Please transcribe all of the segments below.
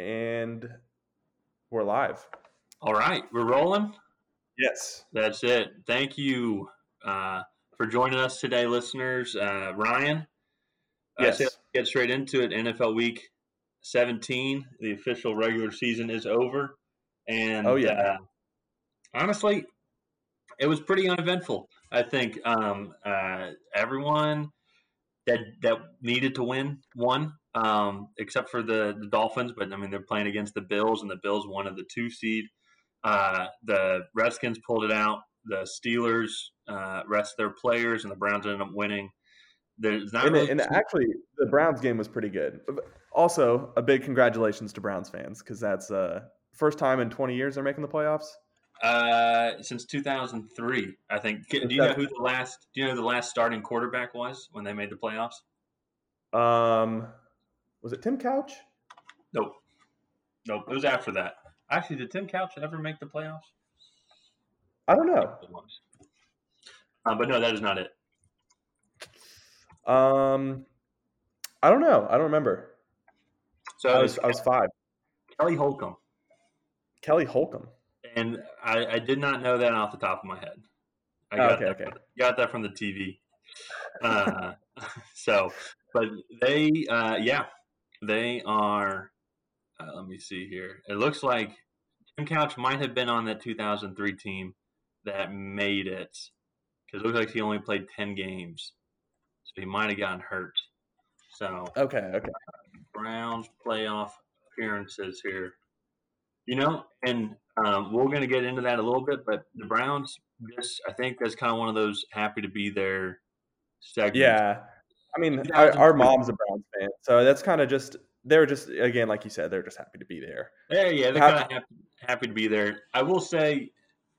and we're live. All right, we're rolling. Yes. That's it. Thank you uh, for joining us today, listeners. Uh, Ryan, Yes. uh, so get straight into it. NFL Week 17, the official regular season is over, and Oh, yeah. uh, honestly, it was pretty uneventful. I think um, uh, everyone that that needed to win won, um, except for the, the Dolphins. But I mean, they're playing against the Bills, and the Bills wanted the two seed. Uh, the Redskins pulled it out. The Steelers uh, rest their players, and the Browns ended up winning. There's not And, really and actually, the Browns game was pretty good. Also, a big congratulations to Browns fans because that's uh first time in 20 years they're making the playoffs. uh, since 2003, I think. Do you know who the last? Do you know who the last starting quarterback was when they made the playoffs? Um, was it Tim Couch? Nope. Nope. It was after that. Actually, did Tim Couch ever make the playoffs? I don't know. Um, but no, that is not it. Um, I don't know. I don't remember. So I was I was five. Kelly Holcomb, Kelly Holcomb. and I, I did not know that off the top of my head. I Oh, got okay, that okay. From, got that from the TV. Uh, so, but they, uh, yeah, they are. Uh, let me see here. It looks like Tim Couch might have been on that 2003 team that made it because it looks like he only played 10 games, so he might have gotten hurt. So Okay, okay. Browns playoff appearances here. You know, and um, we're going to get into that a little bit, but the Browns, this I think that's kind of one of those happy to be there segments. Yeah, I mean, our, our mom's a Browns fan, so that's kind of just they're just again, like you said, they're just happy to be there. Yeah, yeah, they're of happy, happy to be there. I will say,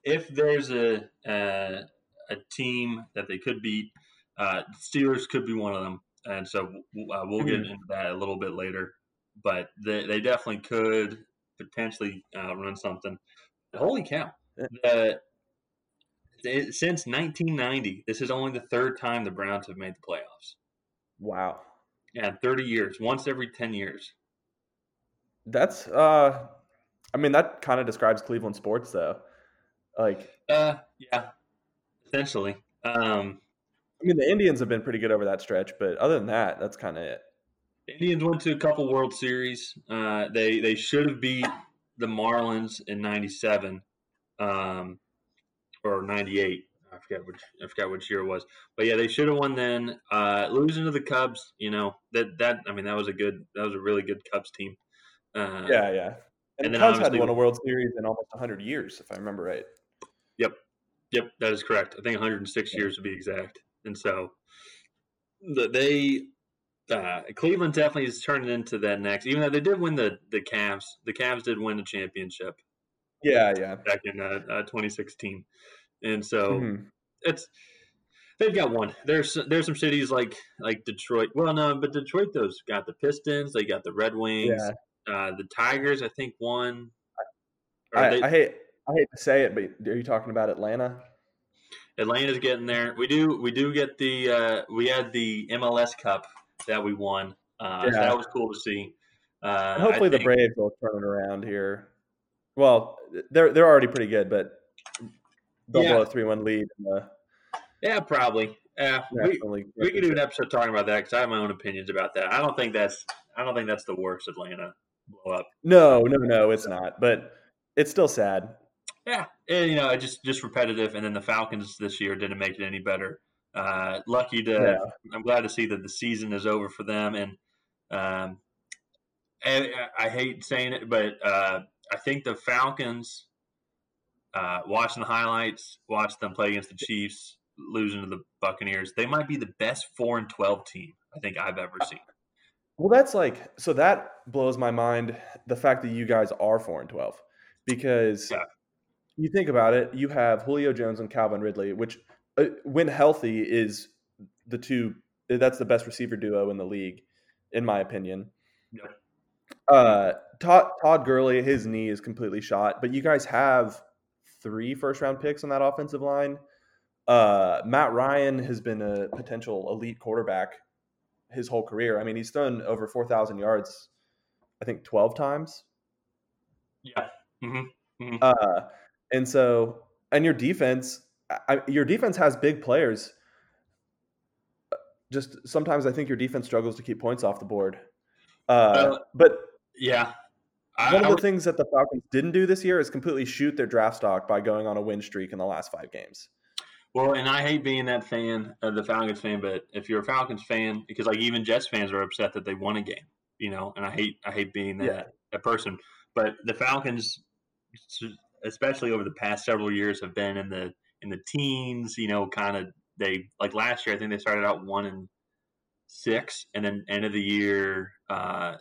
if there's a uh, a team that they could beat, uh, Steelers could be one of them, and so uh, we'll get Mhm. into that a little bit later. But they, they definitely could potentially uh, run something. Holy cow! The- since 1990, this is only the third time the Browns have made the playoffs. Wow, Yeah, 30 years, once every 10 years. that's uh, I mean, that kind of describes Cleveland sports, though. Like, Uh, yeah, essentially. Um, I mean, the Indians have been pretty good over that stretch, but other than that, that's kind of it. Indians went to a couple World Series. Uh, they they should have beat the Marlins in '97 um, or '98. I forget which I forgot which year it was, but yeah, they should have won then. Uh, losing to the Cubs, you know that that I mean that was a good that was a really good Cubs team. Uh, Yeah, yeah. And, and the then Cubs had won a World Series in almost 100 years, if I remember right. Yep, yep, that is correct. I think 106 years to be exact. And so the, they uh, Cleveland definitely is turning into that next. Even though they did win the the Cavs, the Cavs did win the championship Yeah, yeah. back in uh, uh, 2016, and so Mhm. It's they've got one. There's there's some cities like like Detroit. Well, no, but Detroit those got the Pistons. They got the Red Wings. Yeah. Uh, the Tigers, I think, won. I, they- I hate I hate to say it, but are you talking about Atlanta? Atlanta's getting there. We do we do get the uh, we had the MLS Cup that we won. Uh, so Yeah. that was cool to see. Uh, hopefully the Braves will turn it around here. Well, they're they're already pretty good, but they'll Yeah. blow a three one lead in the Yeah, probably. Yeah, we, we could do an episode talking about that because I have my own opinions about that. I don't think that's I don't think that's the worst Atlanta blow up. No, no, no, it's not. But it's still sad. Yeah, and, you know, it just just repetitive. And then the Falcons this year didn't make it any better. Uh, lucky to, Yeah. I'm glad to see that the season is over for them. And um, and I I hate saying it, but uh, I think the Falcons, uh, watching the highlights, watch them play against the Chiefs, losing to the Buccaneers, they might be the best four and twelve team I think I've ever seen. Well, that's like so that blows my mind. The fact that you guys are four and twelve, because Yeah. you think about it, you have Julio Jones and Calvin Ridley, which uh, when healthy is the two. That's the best receiver duo in the league, in my opinion. Uh, Todd Todd Gurley, his knee is completely shot, but you guys have three first round picks on that offensive line. Uh, Matt Ryan has been a potential elite quarterback his whole career. I mean, he's thrown over 4,000 yards, I think 12 times Yeah. Mm-hmm. Uh, and so, and your defense, I, your defense has big players. Just sometimes I think your defense struggles to keep points off the board. Uh, but yeah, I, one of the would, things that the Falcons didn't do this year is completely shoot their draft stock by going on a win streak in the last five games. Well, and I hate being that fan, of the Falcons fan, but if you're a Falcons fan, because like even Jets fans are upset that they won a game, you know, and I hate I hate being that, yeah. that person. But the Falcons, especially over the past several years, have been in the in the teens. You know, kind of they like last year. I think they started out one and six, and then end of the year uh,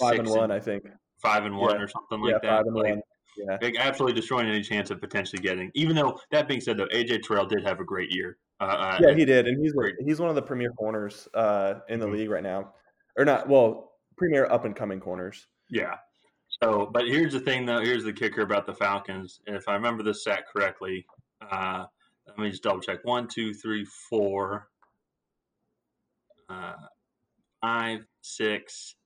five and one. And, I think five and one yeah. or something like yeah, that. Like. Yeah. Like absolutely destroying any chance of potentially getting. Even though that being said, though, AJ Terrell did have a great year. Uh, uh, yeah, he did, and he's he's one of the premier corners uh, in the mm-hmm. league right now, or not? Well, premier up and coming corners. Yeah. So, but here's the thing, though. Here's the kicker about the Falcons, and if I remember this stat correctly, uh, let me just double check. One, two, three, four, uh, five, six,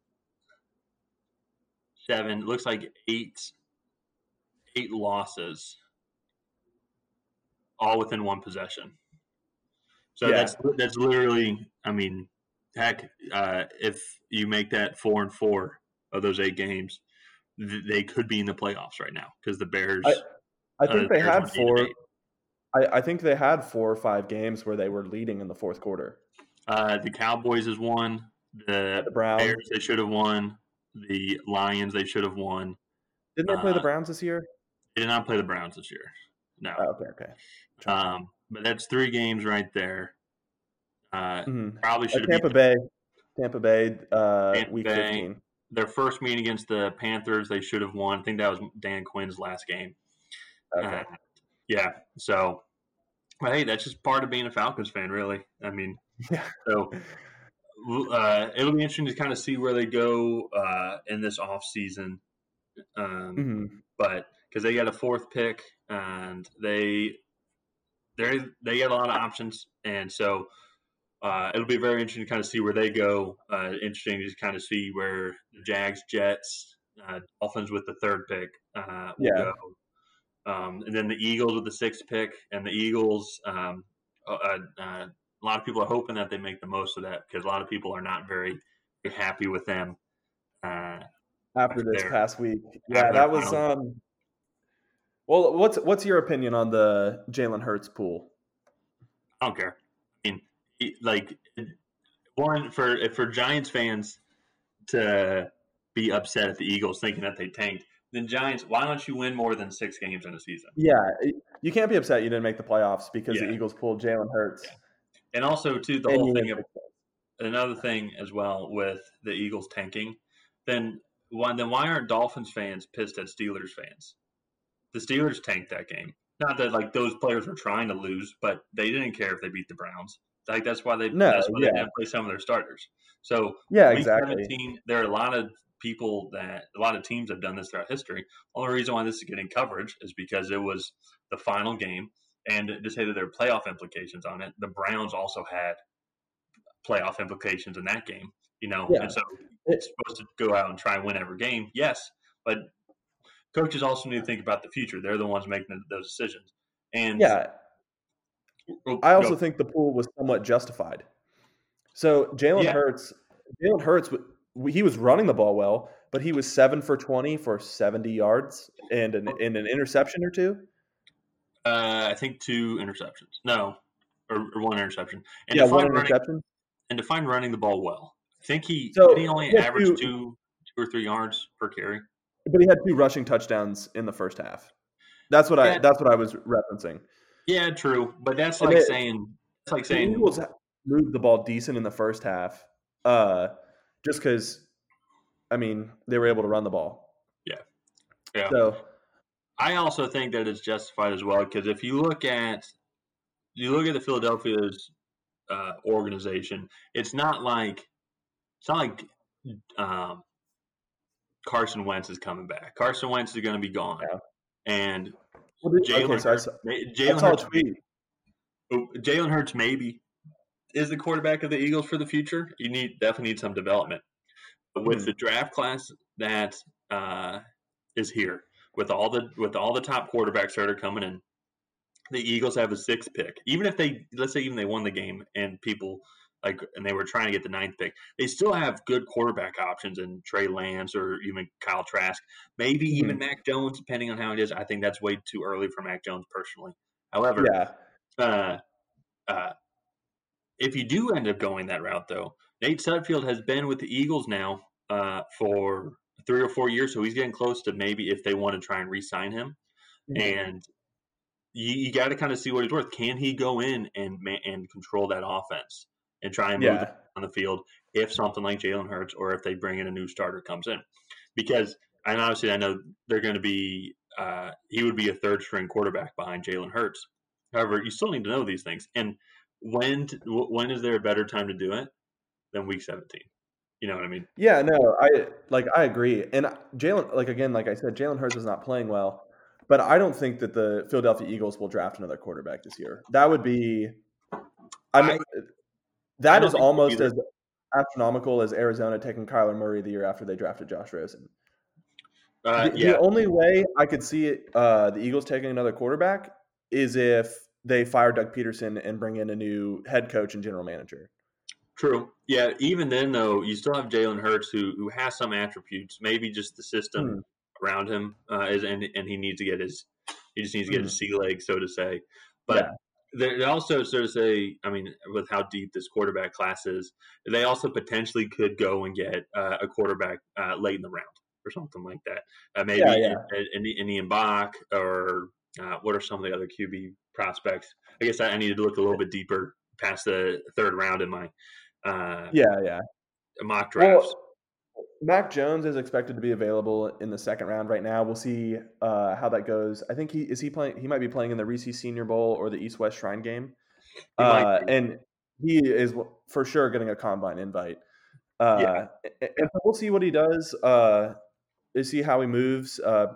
seven. Looks like eight eight losses, all within one possession. So yeah. that's that's literally, I mean, heck, uh, if you make that four and four of those eight games, th- they could be in the playoffs right now because the Bears. I, I think uh, they had four. I, I, think they had four or five games where they were leading in the fourth quarter. Uh, the Cowboys has won. The, the Browns Bears they should have won. The Lions they should have won. Didn't they play the uh, Browns this year? They did not play the Browns this year. No. Oh, okay, okay. Um, but that's three games right there. Uh, mm-hmm. Probably should have Tampa Bay. Tampa Bay, uh, Tampa week Bay, 15. Their first meeting against the Panthers, they should have won. I think that was Dan Quinn's last game. Okay. Uh, yeah. So, but hey, that's just part of being a Falcons fan, really. I mean, yeah. so uh, it'll be interesting to kind of see where they go uh, in this off season. Um, mm-hmm. But because they got a fourth pick and they they they get a lot of options, and so uh, it'll be very interesting to kind of see where they go. Uh, interesting to kind of see where the Jags, Jets, uh, Dolphins with the third pick uh, will yeah. go. Um, and then the Eagles with the sixth pick, and the Eagles. Um, uh, uh, a lot of people are hoping that they make the most of that because a lot of people are not very, very happy with them. after this past week, yeah, that was um, well, what's what's your opinion on the Jalen Hurts pool? I don't care. I mean, like one for for Giants fans to be upset at the Eagles thinking that they tanked. Then Giants, why don't you win more than six games in a season? Yeah, you can't be upset you didn't make the playoffs because yeah. the Eagles pulled Jalen Hurts. Yeah. And also, too, the and whole thing of another thing as well with the Eagles tanking. Then why then why aren't Dolphins fans pissed at Steelers fans? the Steelers tanked that game. Not that like those players were trying to lose, but they didn't care if they beat the Browns. Like that's why they no, that's why yeah. they didn't play some of their starters. So yeah, exactly. 17, there are a lot of people that a lot of teams have done this throughout history. Only reason why this is getting coverage is because it was the final game, and to say that there are playoff implications on it, the Browns also had playoff implications in that game. You know, yeah. and so it's supposed to go out and try and win every game. Yes, but coaches also need to think about the future. They're the ones making those decisions. And yeah, oh, I also go. think the pool was somewhat justified. So Jalen yeah. Hurts, Jalen Hurts, he was running the ball well, but he was seven for twenty for seventy yards and an, and an interception or two. Uh, I think two interceptions. No, or, or one interception. And yeah, one interception. Running, and to find running the ball well, I think he so, he only averaged two, two two or three yards per carry. But he had two rushing touchdowns in the first half. That's what yeah. I that's what I was referencing. Yeah, true. But that's like it, saying it's like saying Eagles moved the ball decent in the first half. Uh just because I mean they were able to run the ball. Yeah. Yeah. So I also think that it's justified as well because if you look at you look at the Philadelphia's uh, organization, it's not like it's not like um, Carson Wentz is coming back. Carson Wentz is going to be gone, yeah. and Jalen okay, Hurts, Jalen Hurts, oh, Jalen Hurts maybe is the quarterback of the Eagles for the future. You need definitely need some development, but with mm-hmm. the draft class that uh, is here, with all the with all the top quarterbacks that are coming in, the Eagles have a sixth pick. Even if they let's say even they won the game and people like and they were trying to get the ninth pick, they still have good quarterback options in Trey Lance or even Kyle Trask, maybe mm-hmm. even Mac Jones, depending on how it is. I think that's way too early for Mac Jones personally. However, yeah. Uh, uh, if you do end up going that route, though, Nate Sudfeld has been with the Eagles now uh, for three or four years, so he's getting close to maybe if they want to try and re-sign him. Mm-hmm. And you, you got to kind of see what he's worth. Can he go in and and control that offense and try and move yeah. on the field if something like Jalen Hurts or if they bring in a new starter comes in? Because and obviously I know they're going to be uh, he would be a third string quarterback behind Jalen Hurts. However, you still need to know these things. And when when is there a better time to do it than week 17? You know what I mean? Yeah, no, I like I agree. And Jalen, like again, like I said, Jalen Hurts is not playing well, but I don't think that the Philadelphia Eagles will draft another quarterback this year. That would be, I mean, I, that I is almost as astronomical as Arizona taking Kyler Murray the year after they drafted Josh Rosen. Uh, the, yeah. the, only way I could see it, uh, the Eagles taking another quarterback is if they fire Doug Pederson and bring in a new head coach and general manager. True. Yeah. Even then, though, you still have Jalen Hurts, who who has some attributes. Maybe just the system mm. around him uh, is, and and he needs to get his he just needs to get mm. his sea leg, so to say. But yeah. they also sort of say, I mean, with how deep this quarterback class is, they also potentially could go and get uh, a quarterback uh, late in the round or something like that. Uh, maybe yeah, yeah. Indian Bach or uh, what are some of the other QB prospects? I guess I, I needed to look a little bit deeper past the third round in my uh, yeah yeah mock drafts. Well, Mac Jones is expected to be available in the second round right now. We'll see uh, how that goes. I think he is he playing. He might be playing in the Reese Senior Bowl or the East West Shrine game, uh, and he is for sure getting a combine invite. Uh, yeah, and we'll see what he does. Uh, see how he moves uh,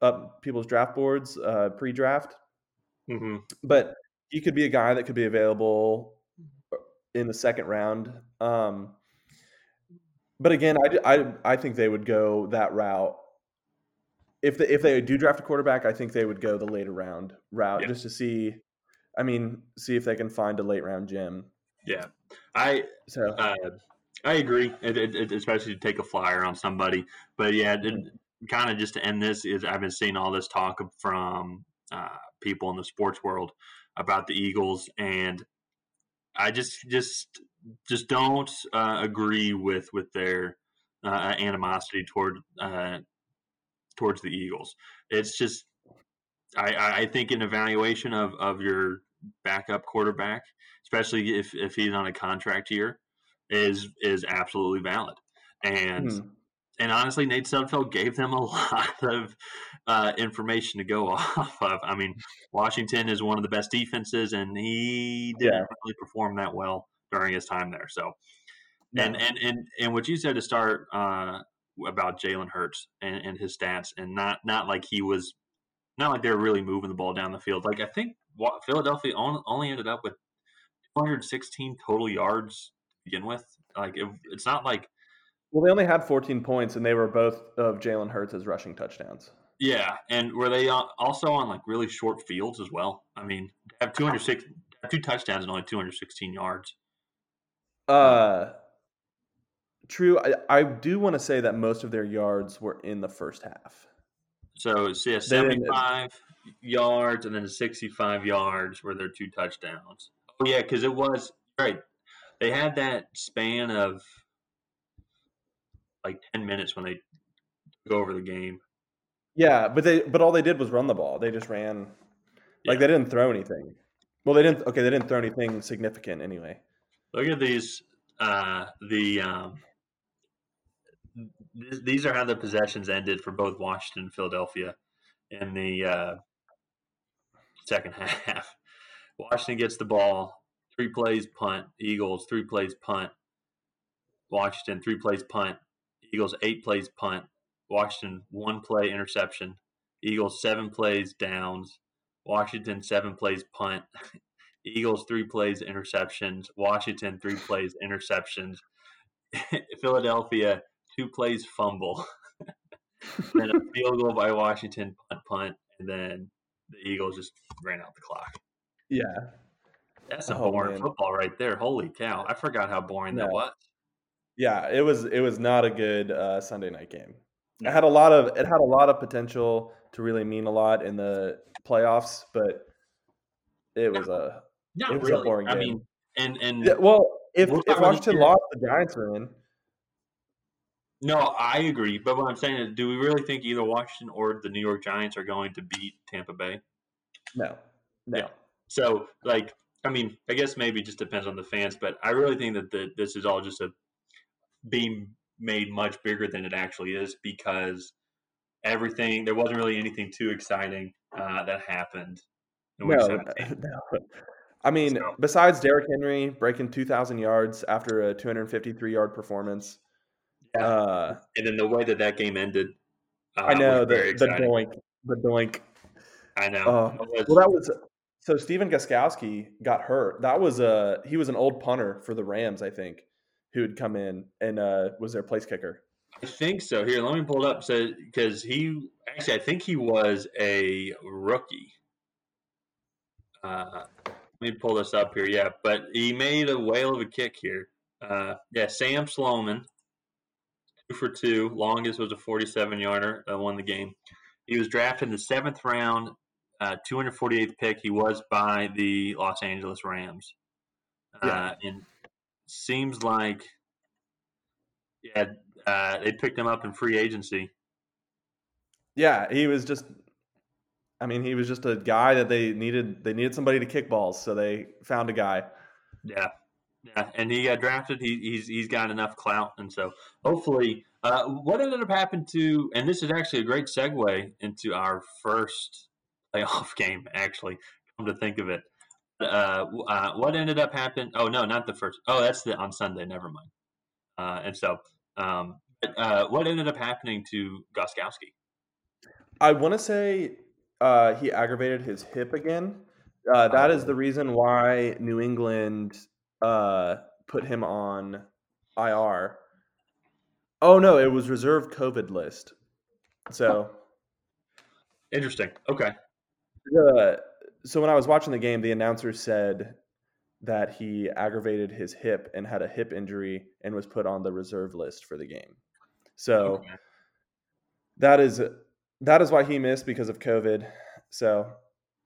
up people's draft boards uh, pre-draft. Mm-hmm. But he could be a guy that could be available in the second round. Um, but again, I, I, I think they would go that route. If they, if they do draft a quarterback, I think they would go the later round route yeah. just to see. I mean, see if they can find a late round gem. Yeah, I so uh, I agree, it, it, especially to take a flyer on somebody. But yeah, kind of just to end this is I've been seeing all this talk from uh, people in the sports world about the Eagles, and I just just just don't uh, agree with with their uh, animosity toward uh, towards the Eagles. It's just I, I think an evaluation of, of your backup quarterback, especially if, if he's on a contract year, is is absolutely valid. And hmm and honestly, Nate Sudfeld gave them a lot of uh, information to go off of. I mean, Washington is one of the best defenses, and he didn't yeah. really perform that well during his time there. So, and and and and what you said to start uh, about Jalen Hurts and, and, his stats, and not not like he was, not like they were really moving the ball down the field. Like I think Philadelphia only ended up with 216 total yards to begin with. Like it, it's not like well, they only had 14 points, and they were both of Jalen Hurts' rushing touchdowns. Yeah, and were they also on like really short fields as well? I mean, have 206 two touchdowns and only 216 yards. Uh, true. I, I do want to say that most of their yards were in the first half. So, yeah, 75 yards and then 65 yards were their two touchdowns. Oh, yeah, because it was right. They had that span of like 10 minutes when they go over the game. Yeah, but they but all they did was run the ball. They just ran like yeah. they didn't throw anything. Well, they didn't okay, they didn't throw anything significant anyway. Look at these uh the um these are how the possessions ended for both Washington and Philadelphia in the uh, second half. Washington gets the ball, three plays punt. Eagles three plays punt. Washington three plays punt. Eagles eight plays punt. Washington one play interception. Eagles seven plays downs. Washington seven plays punt. Eagles three plays interceptions. Washington three plays interceptions. Philadelphia two plays fumble. then a field goal by Washington, punt, punt, and then the Eagles just ran out the clock. Yeah, That's some Oh, boring man. football right there. Holy cow! I forgot how boring that was. Yeah. It was it was not a good uh, Sunday night game. It had a lot of it had a lot of potential to really mean a lot in the playoffs, but it was a Not It was a really. boring I game. mean, and and yeah, well. If if Washington this lost, the Giants are in. no, I agree. But what I'm saying is, do we really think either Washington or the New York Giants are going to beat Tampa Bay? No, no. Yeah. So, like, I mean, I guess maybe it just depends on the fans, but I really think that the, this is all just a being made much bigger than it actually is because everything there wasn't really anything too exciting uh, that happened No, 17. no. I mean, So- besides Derrick Henry breaking 2,000 yards after a 253 yard performance, Yeah. uh, And then the way that that game ended, uh, I know the the doink, the doink. I know. It was- well, that was so. Stephen Gostkowski got hurt. That was a he was an old punter for the Rams, I think, who had come in and uh, was their place kicker. I think so. Here, let me pull it up. So, because he actually, I think he was a rookie. Uh, let me pull this up here. Yeah, but he made a whale of a kick here. Uh, yeah, Sam Sloman, two for two. Longest was a 47 yarder that won the game. He was drafted in the seventh round, uh, 248th pick. He was by the Los Angeles Rams. Uh, Yeah. and seems like, yeah, uh, they picked him up in free agency. Yeah, he was just. I mean, he was just a guy that they needed. They needed somebody to kick balls, so they found a guy. Yeah, yeah, and he got drafted. He, he's he's got enough clout, and so hopefully, uh, what ended up happening to, and this is actually a great segue into our first playoff game. Actually, come to think of it, uh, uh, what ended up happening? Oh no, not the first. Oh, that's the on Sunday. Never mind. Uh, and so, um, but, uh, what ended up happening to Gostkowski? I want to say uh, he aggravated his hip again. Uh, that is the reason why New England uh, put him on IR. Oh no, it was reserved COVID list. So, Interesting. Okay. the so when I was watching the game, the announcer said that he aggravated his hip and had a hip injury and was put on the reserve list for the game. So Okay. that is that is why he missed because of COVID. So,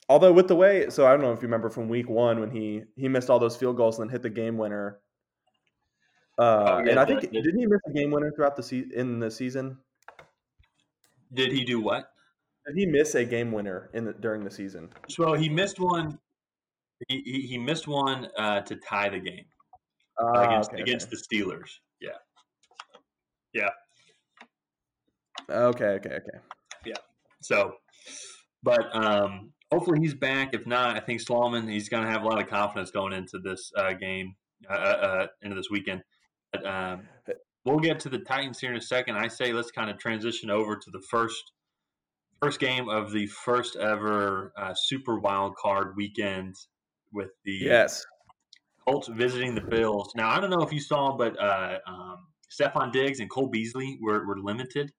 although with the way, so I don't know if you remember from week one when he he missed all those field goals and then hit the game winner. Uh, Oh, yeah, and I think the- didn't he miss a game winner throughout the se- in the season? Did he do what? Did he miss a game winner in the, during the season? So he missed one. He, he, he missed one uh, to tie the game. Ah, against okay, against the Steelers. Yeah. Yeah. Okay, okay, okay, Yeah. So, but um, hopefully he's back. If not, I think Sloman he's going to have a lot of confidence going into this uh, game, uh, uh, uh, into this weekend. But um, we'll get to the Titans here in a second. I say let's kind of transition over to the first first game of the first ever uh, Super Wild Card weekend with the Yes. Colts visiting the Bills. Now I don't know if you saw, but uh, um, Stefon Diggs and Cole Beasley were, were limited.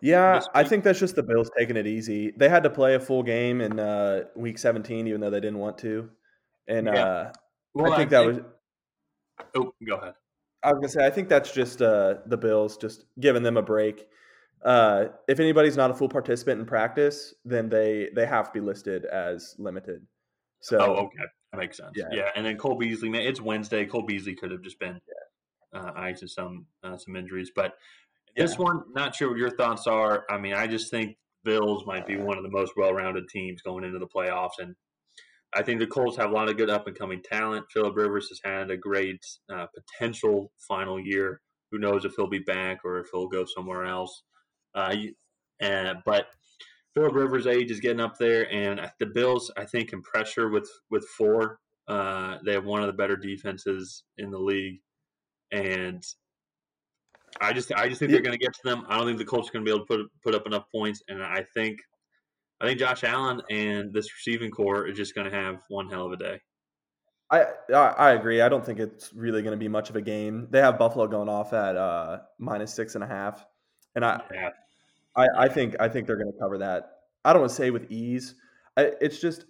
Yeah, I think that's just the Bills taking it easy. They had to play a full game in uh, week 17, even though they didn't want to. And Yeah. uh, Well, I think that was. Oh, go ahead. I was gonna say, I think that's just uh, the Bills just giving them a break. Uh, if anybody's not a full participant in practice, then they they have to be listed as limited. So Oh, okay, that makes sense. Yeah. Yeah, and then Cole Beasley, man, it's Wednesday. Cole Beasley could have just been uh, ice and some uh, some injuries, but this one, not sure what your thoughts are. I mean, I just think Bills might be one of the most well-rounded teams going into the playoffs, and I think the Colts have a lot of good up-and-coming talent. Philip Rivers has had a great uh, potential final year. Who knows if he'll be back or if he'll go somewhere else? Uh, uh, but Philip Rivers' age is getting up there, and the Bills, I think, can pressure with with four. Uh, they have one of the better defenses in the league, and I just I just think they're going to get to them. I don't think the Colts are going to be able to put put up enough points, and I think I think Josh Allen and this receiving corps is just going to have one hell of a day. I, I I agree. I don't think it's really going to be much of a game. They have Buffalo going off at uh, minus six and a half. and I, Yeah. I, I think I think they're going to cover that. I don't want to say with ease. I, it's just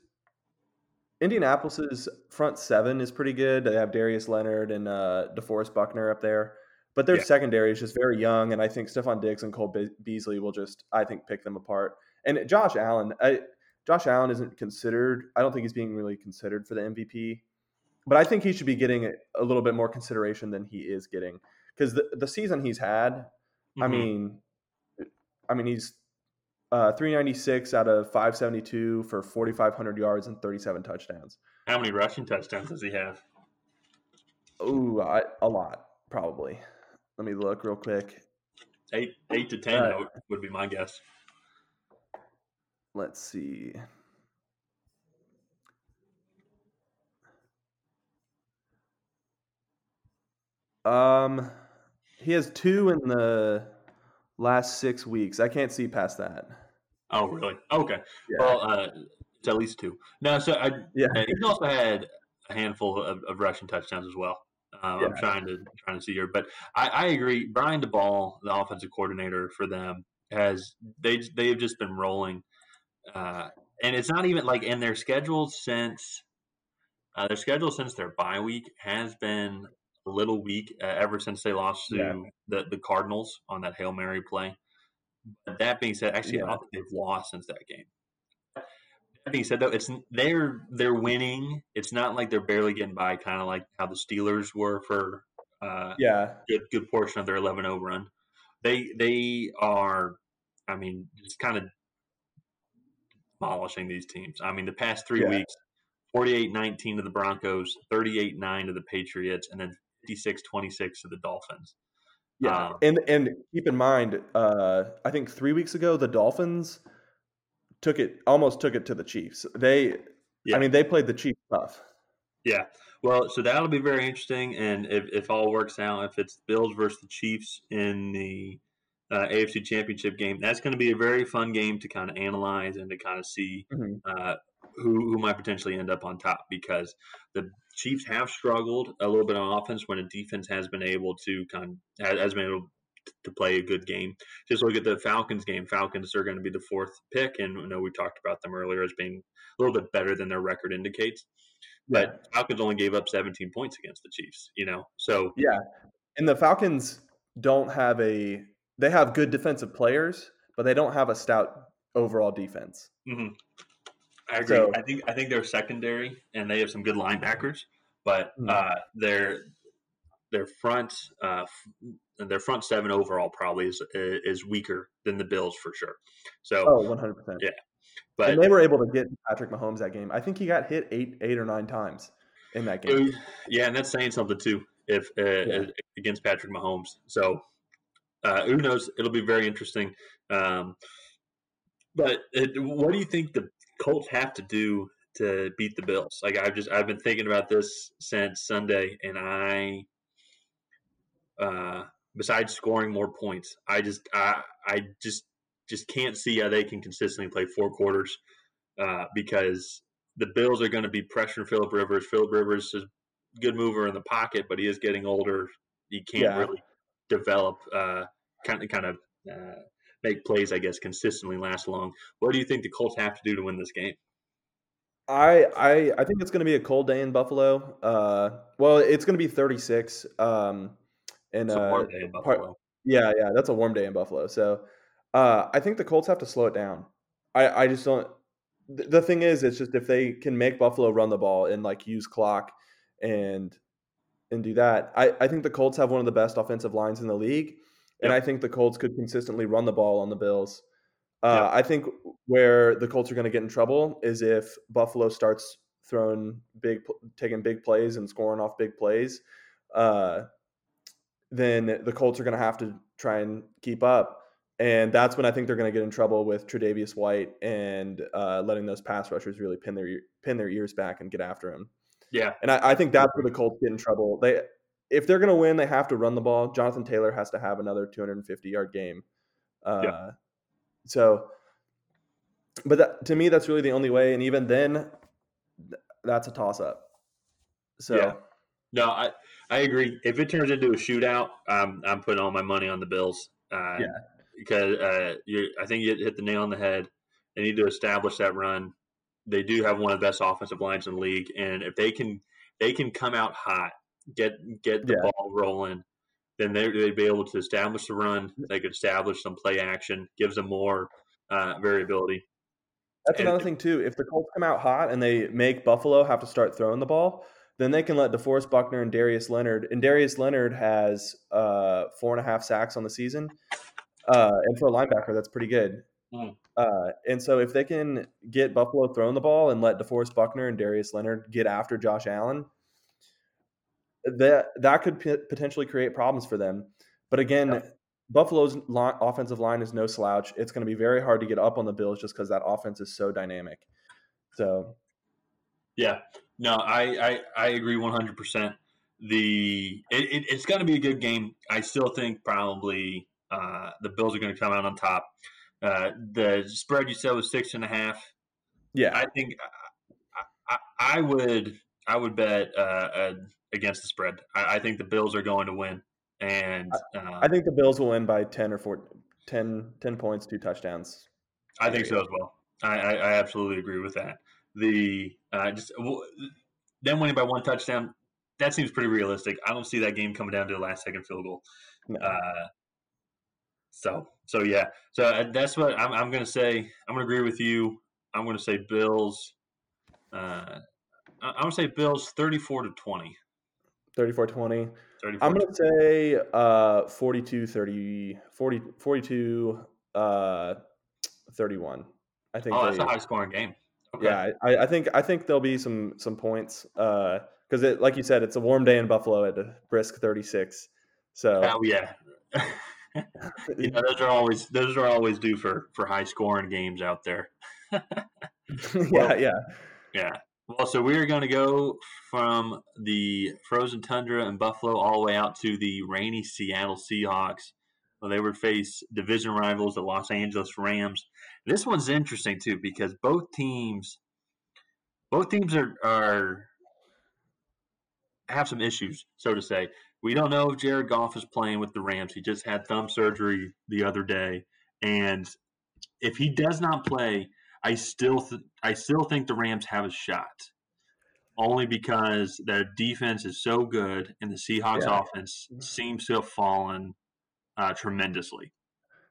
Indianapolis's front seven is pretty good. They have Darius Leonard and uh, DeForest Buckner up there, but their Yeah. secondary is just very young, and I think Stefon Diggs and Cole Be- Beasley will just I think pick them apart. And Josh Allen, I, Josh Allen isn't considered. I don't think he's being really considered for the MVP, but I think he should be getting a, little bit more consideration than he is getting because the the season he's had. I Mhm. mean, I mean he's uh, 396 out of 572 for 4,500 yards and 37 touchdowns. how many rushing touchdowns does he have? Ooh, I, a lot probably. Let me look real quick. Eight, eight to ten Uh, would- would be my guess. Let's see. Um, he has two in the last six weeks. I can't see past that. Oh, really? Okay. Yeah. Well, uh, it's at least two. No, so I, Yeah. uh, he's also had a handful of, of rushing touchdowns as well. Um, I'm trying to trying to see here, but I, I agree. Brian Daboll, the offensive coordinator for them, has they they've just been rolling, uh, and it's not even like in their schedule since uh, their schedule since their bye week has been a little weak uh, ever since they lost to Yeah. the the Cardinals on that hail mary play. But that being said, actually, I don't think they've lost since that game. That being said, though, it's they're they're winning. It's not like they're barely getting by, kind of like how the Steelers were for uh, Yeah. good good portion of their 11-0 run. They they are, I mean, just kind of demolishing these teams. I mean, the past three Yeah. weeks, 48-19 to the Broncos, 38-9 to the Patriots, and then 56-26 to the Dolphins. Yeah, Um, and and keep in mind, uh, I think three weeks ago the Dolphins took it almost took it to the Chiefs. They, Yeah. I mean, they played the Chiefs tough. Yeah. Well, so that'll be very interesting, and if, if all works out, if it's Bills versus the Chiefs in the uh, AFC Championship game, that's going to be a very fun game to kind of analyze and to kind of see Mhm. uh, who who might potentially end up on top because the Chiefs have struggled a little bit on offense when a defense has been able to kind of has, been able to play a good game. Just look at the Falcons game. Falcons are going to be the fourth pick, and I know we talked about them earlier as being a little bit better than their record indicates. But Falcons only gave up 17 points against the Chiefs, you know. So Yeah, and the Falcons don't have a. They have good defensive players, but they don't have a stout overall defense. mhm. I agree. So- I think I think they're secondary and they have some good linebackers, but Hmm. uh, their their front uh, their front seven overall probably is is weaker than the Bills for sure. So, Oh, 100 percent. Yeah. but and they were able to get Patrick Mahomes that game. I think he got hit eight, eight or nine times in that game. Uh, Yeah, and that's saying something too. If uh, Yeah. against Patrick Mahomes, so uh, who knows? It'll be very interesting. Um, but it, what do you think the Colts have to do to beat the Bills? Like I've just I've been thinking about this since Sunday, and I, uh, besides scoring more points, I just I I just just can't see how they can consistently play four quarters uh, because the Bills are going to be pressuring Philip Rivers. Philip Rivers is a good mover in the pocket, but he is getting older. He can't Yeah. really develop, uh, kind of, kind of uh, make plays, I guess, consistently last long. What do you think the Colts have to do to win this game? I, I I think it's going to be a cold day in Buffalo. Uh, well, it's going to be 36. Um, and It's a uh, day in part- Yeah, yeah, that's a warm day in Buffalo. So uh, I think the Colts have to slow it down. I, I just don't. th- The thing is, it's just if they can make Buffalo run the ball and like use clock and and do that, I, I think the Colts have one of the best offensive lines in the league, and Yep. I think the Colts could consistently run the ball on the Bills. Uh, Yep. I think where the Colts are going to get in trouble is if Buffalo starts throwing big, taking big plays and scoring off big plays. Uh, then the Colts are going to have to try and keep up. And that's when I think they're going to get in trouble with Tre'Davious White and uh, letting those pass rushers really pin their pin their ears back and get after him. Yeah, And I, I think that's where the Colts get in trouble. They, if they're going to win, they have to run the ball. Jonathan Taylor has to have another 250 yard game. Uh, Yeah. So, but that, to me, that's really the only way. And even then, that's a toss up. So, Yeah. no, I I agree. If it turns into a shootout, I'm I'm putting all my money on the Bills. Uh, Yeah. because uh, I think you hit the nail on the head. They need to establish that run. They do have one of the best offensive lines in the league, and if they can they can come out hot, get get the yeah. ball rolling, then they, would be able to establish the run. They could establish some play action, gives them more uh, variability. That's and another thing too. If the Colts come out hot and they make Buffalo have to start throwing the ball, then they can let DeForest Buckner and Darius Leonard. And Darius Leonard has uh, four and a half sacks on the season, uh, and for a linebacker, that's pretty good. Mm. Uh, and so if they can get Buffalo throwing the ball and let DeForest Buckner and Darius Leonard get after Josh Allen, that that could p- potentially create problems for them. But again, yeah. Buffalo's offensive line is no slouch. It's going to be very hard to get up on the Bills just because that offense is so dynamic. So, yeah, no, I I, I agree one hundred percent. The it, it, it's going to be a good game. I still think probably uh, the Bills are going to come out on top. Uh, the spread you said was six and a half. Yeah, I think I, I, I would I would bet uh, against the spread. I, I, think the Bills are going to win, and uh, I think the Bills will win by ten or four, 10, 10 points, two touchdowns. I think so as well. I, I, I absolutely agree with that. The uh, just well, them winning by one touchdown that seems pretty realistic. I don't see that game coming down to a last second field goal. No. Uh, so so yeah, so uh, that's what I'm, I'm going to say. I'm going to agree with you. I'm going to say Bills. Uh, I'm going to say Bills 34 to 20. 34 20. I'm going to say uh, 42 30, 40, 42 uh, 31. I think. Oh, they, that's a high scoring game. Okay. Yeah, I, I, think I think there'll be some some points because uh, like you said, it's a warm day in Buffalo at a brisk 36. So. Oh yeah. you know, those are always those are always due for for high scoring games out there. yeah, yeah, yeah. Well, so we are going to go from the frozen tundra in Buffalo all the way out to the rainy Seattle Seahawks. Well, they would face division rivals, the Los Angeles Rams. This one's interesting too because both teams, both teams are are have some issues, so to say. We don't know if Jared Goff is playing with the Rams. He just had thumb surgery the other day, and if he does not play, I still th- I still think the Rams have a shot, only because their defense is so good and the Seahawks yeah. offense seems to have fallen uh, tremendously.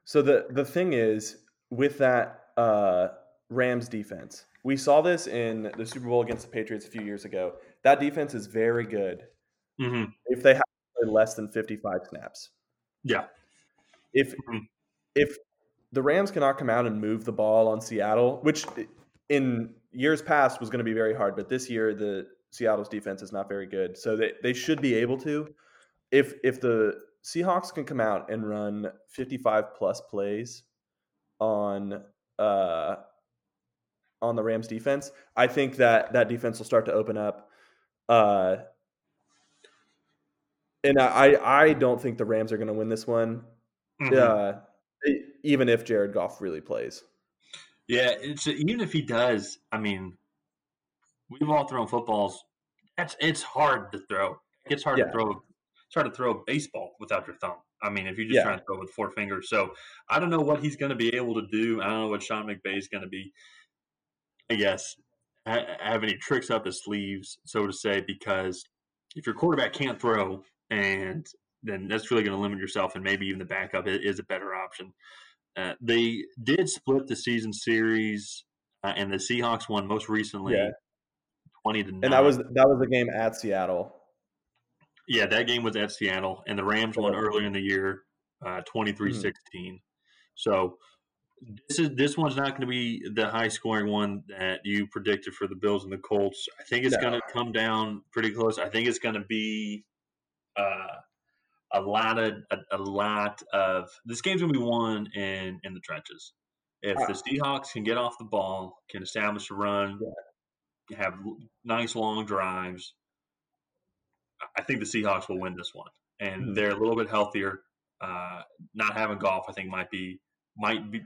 So the the thing is with that uh, Rams defense, we saw this in the Super Bowl against the Patriots a few years ago. That defense is very good mm-hmm. if they have less than fifty five snaps. Yeah. If mm-hmm. if the Rams cannot come out and move the ball on Seattle, which in years past was going to be very hard, but this year the Seattle's defense is not very good. So they, they should be able to. If if the Seahawks can come out and run 55 plus plays on uh on the Rams defense, I think that that defense will start to open up. Uh and I I don't think the Rams are going to win this one. Mm-hmm. Uh even if Jared Goff really plays. Yeah, it's even if he does. I mean, we've all thrown footballs. That's it's hard to throw. It's hard yeah. to throw. It's hard to throw a baseball without your thumb. I mean, if you're just yeah. try to throw with four fingers. So I don't know what he's going to be able to do. I don't know what Sean McVay is going to be. I guess have any tricks up his sleeves, so to say, because if your quarterback can't throw, and then that's really going to limit yourself, and maybe even the backup is a better option. Uh, they did split the season series, uh, and the Seahawks won most recently, yeah. twenty to nine. And that was that was the game at Seattle. Yeah, that game was at Seattle, and the Rams won earlier in the year, uh, 23-16. Mm-hmm. So this is this one's not going to be the high scoring one that you predicted for the Bills and the Colts. I think it's no. going to come down pretty close. I think it's going to be uh, a lot of a, a, lot of this game's gonna be won in in the trenches. If the Seahawks can get off the ball, can establish a run, yeah. have nice long drives, I think the Seahawks will win this one. And mm-hmm. they're a little bit healthier. Uh, not having Goff, I think, might be might be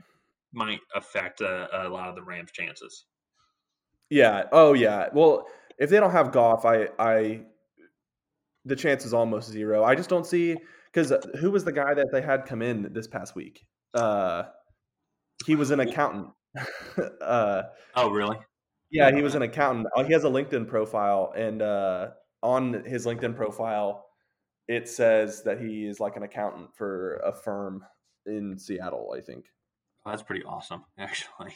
might affect a, a lot of the Rams' chances. Yeah. Oh, yeah. Well, if they don't have Goff, I I the chance is almost zero. I just don't see because who was the guy that they had come in this past week? uh, he was an accountant. uh, oh, really? Yeah, he was an accountant. Uh, he has a LinkedIn profile, and uh, on his LinkedIn profile, it says that he is like an accountant for a firm in Seattle. I think. That's pretty awesome, actually.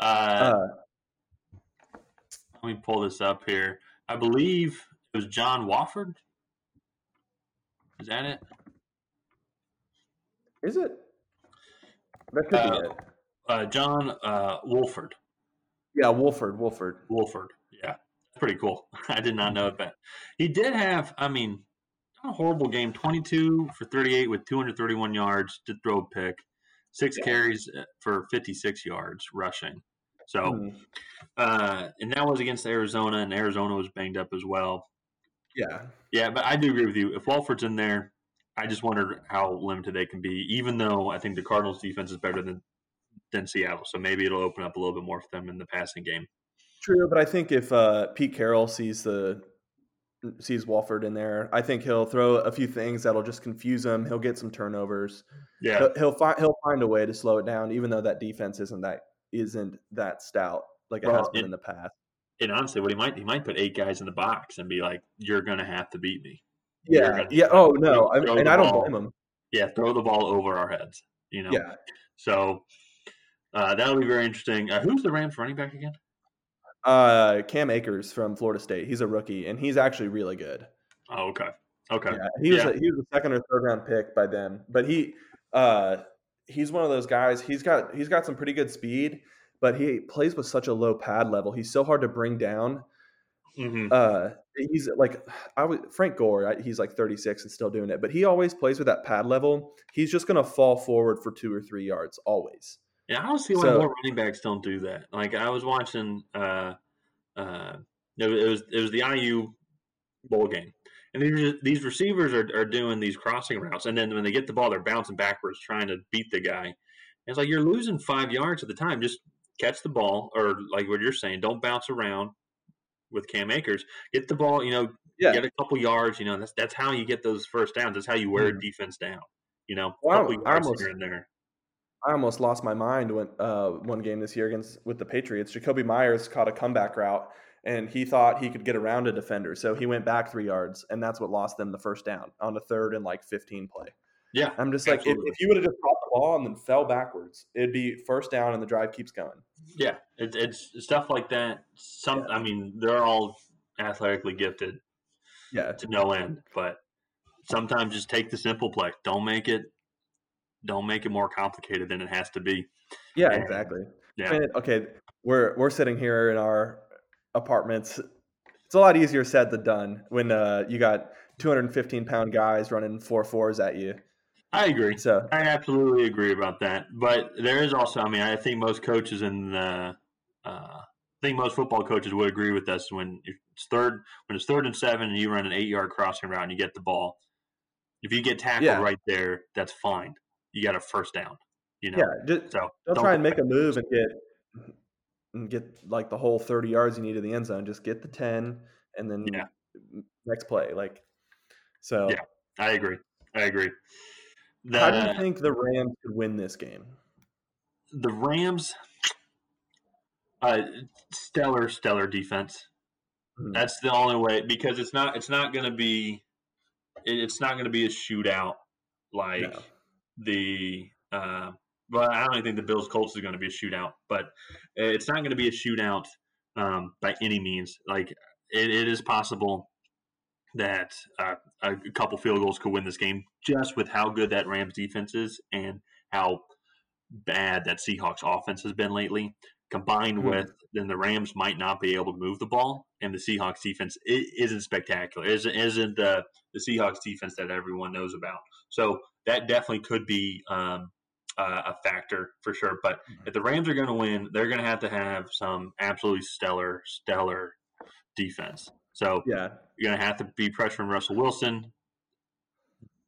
Uh, Uh, let me pull this up here. I believe was John Wolford. Is that it? is it? That could Uh, be it. Uh, John uh, Wolford. Yeah, Wolford. Wolford. Wolford. Yeah, pretty cool. I did not know that. He did have, I mean, a horrible game. Twenty-two for thirty-eight with two hundred thirty-one yards to throw a pick, six Yeah. carries uh, for fifty-six yards rushing. So, Hmm. uh, and that was against Arizona, and Arizona was banged up as well. Yeah. Yeah, but I do agree with you. If Wolford's in there, I just wondered how limited they can be. Even though I think the Cardinals' defense is better than than Seattle, so maybe it'll open up a little bit more for them in the passing game. True, but I think if uh, Pete Carroll sees the sees Walford in there, I think he'll throw a few things that'll just confuse him. He'll get some turnovers. Yeah, He'll, he'll find he'll find a way to slow it down, even though that defense isn't that isn't that stout like it Well, has been it- in the past. And honestly, what he might he might put eight guys in the box and be like, "You're gonna have to beat me." Yeah, yeah. Oh no, I, throw and I don't ball. blame him. Yeah, throw the ball over our heads. You know. Yeah, So uh, that'll be very interesting. Uh, who's the Rams running back again? uh, Cam Akers from Florida State. He's a rookie, and he's actually really good. Oh, okay. Okay. Yeah, he was Yeah. a, he was a second or third round pick by them, but he uh, he's one of those guys. He's got he's got some pretty good speed, but he plays with such a low pad level. He's so hard to bring down. hmm Uh, he's like I was Frank Gore. I- He's like 36 and still doing it, but he always plays with that pad level. He's just gonna fall forward for two or three yards always. Yeah, I don't see why So- more running backs don't do that. Like I was watching, uh, uh, it was it was, it was the IU bowl game, and these these receivers are, are doing these crossing routes, and then when they get the ball, they're bouncing backwards trying to beat the guy. And it's like you're losing five yards at the time. Just catch the ball, or like what you're saying, don't bounce around with Cam Akers. Get the ball, you know, Yeah. get a couple yards. You know, that's that's how you get those first downs. That's how you wear Mhm. a defense down. You know, Well, I- I almost- here and there. I almost lost my mind when uh, one game this year against with the Patriots. Jakobi Meyers caught a comeback route, and he thought he could get around a defender, so he went back three yards, and that's what lost them the first down on a third and like 15 play. Yeah, I'm just like, if, if you would have just caught the ball and then fell backwards, it'd be first down, and the drive keeps going. Yeah, it, it's stuff like that. Some, I mean, they're all athletically gifted Yeah, to no end, but sometimes just take the simple play. Don't make it, don't make it more complicated than it has to be. yeah, And- exactly. Yeah, And, okay, we're we're sitting here in our apartments. It's a lot easier said than done when uh, you got 215 pound guys running four fours at you. I agree. So I absolutely agree about that. But there is also, I mean, I think most coaches in the, uh, I think most football coaches would agree with us when it's third, when it's third and seven, and you run an eight-yard crossing route and you get the ball. If you get tackled Yeah. right there, that's fine. You got a first down. You know. yeah, just, So don't try and make a move and get and get like the whole 30 yards you need to the end zone. Just get the 10 and then Yeah. next play. Like so. Yeah. I agree. I agree. The, How do you think the Rams could win this game? the Rams, uh, stellar, stellar defense. Mhm. That's the only way because it's not. It's not going to be. it- It's not going to be a shootout like No. the. Uh, well, I don't even think the Bills Colts is going to be a shootout, but it's not going to be a shootout um, by any means. Like it, it is possible that uh, a couple field goals could win this game just with how good that Rams defense is and how bad that Seahawks offense has been lately. Combined Mhm. with then the Rams might not be able to move the ball, and the Seahawks defense isn't spectacular. Isn't isn't the the Seahawks defense that everyone knows about. So that definitely could be um, uh, a factor for sure. But if the Rams are going to win, they're going to have to have some absolutely stellar, stellar defense. So Yeah. You're going to have to be pressure pressuring Russell Wilson,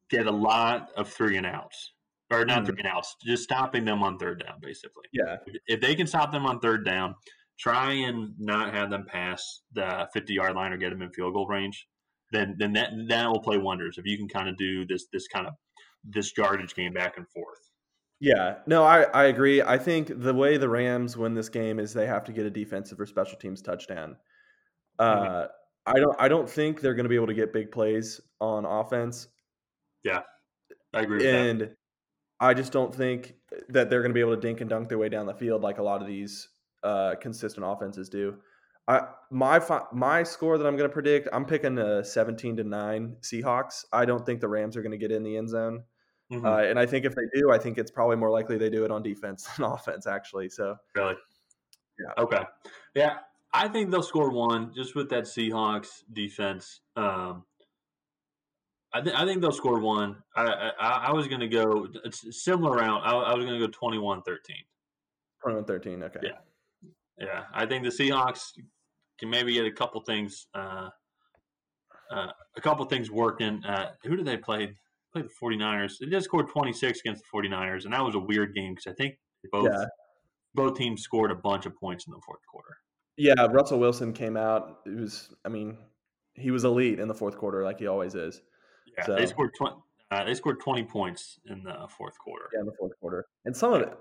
get a lot of three and outs, or not Mhm. three and outs, just stopping them on third down, basically. Yeah. If they can stop them on third down, try and not have them pass the 50 yard line or get them in field goal range, then then that that will play wonders. If you can kind of do this this kind of this yardage game back and forth. Yeah, no, I, I agree. I think the way the Rams win this game is they have to get a defensive or special teams touchdown. Uh, mm-hmm. I don't I don't think they're going to be able to get big plays on offense. Yeah, I agree. and that. I just don't think that they're going to be able to dink and dunk their way down the field like a lot of these uh, consistent offenses do. I my my score that I'm going to predict, I'm picking a 17 to nine Seahawks. I don't think the Rams are going to get in the end zone. Mm-hmm. Uh, and I think if they do, I think it's probably more likely they do it on defense than offense, actually. So really, yeah, okay, yeah. I think they'll score one just with that Seahawks defense. Um, I, th- I think they'll score one. I I, I was going to go it's similar round. I, I was going to go 21-13. 21-13, Okay. Yeah, yeah. I think the Seahawks can maybe get a couple things. Uh, uh, a couple things working. Uh, who did they play? Play the 49ers. They just scored 26 against the 49ers, and that was a weird game because I think both yeah. both teams scored a bunch of points in the fourth quarter. Yeah, Russell Wilson came out. It was, I mean, he was elite in the fourth quarter, like he always is. Yeah, so, they scored twenty. Uh, they scored twenty points in the fourth quarter. Yeah, in the fourth quarter, and some of it.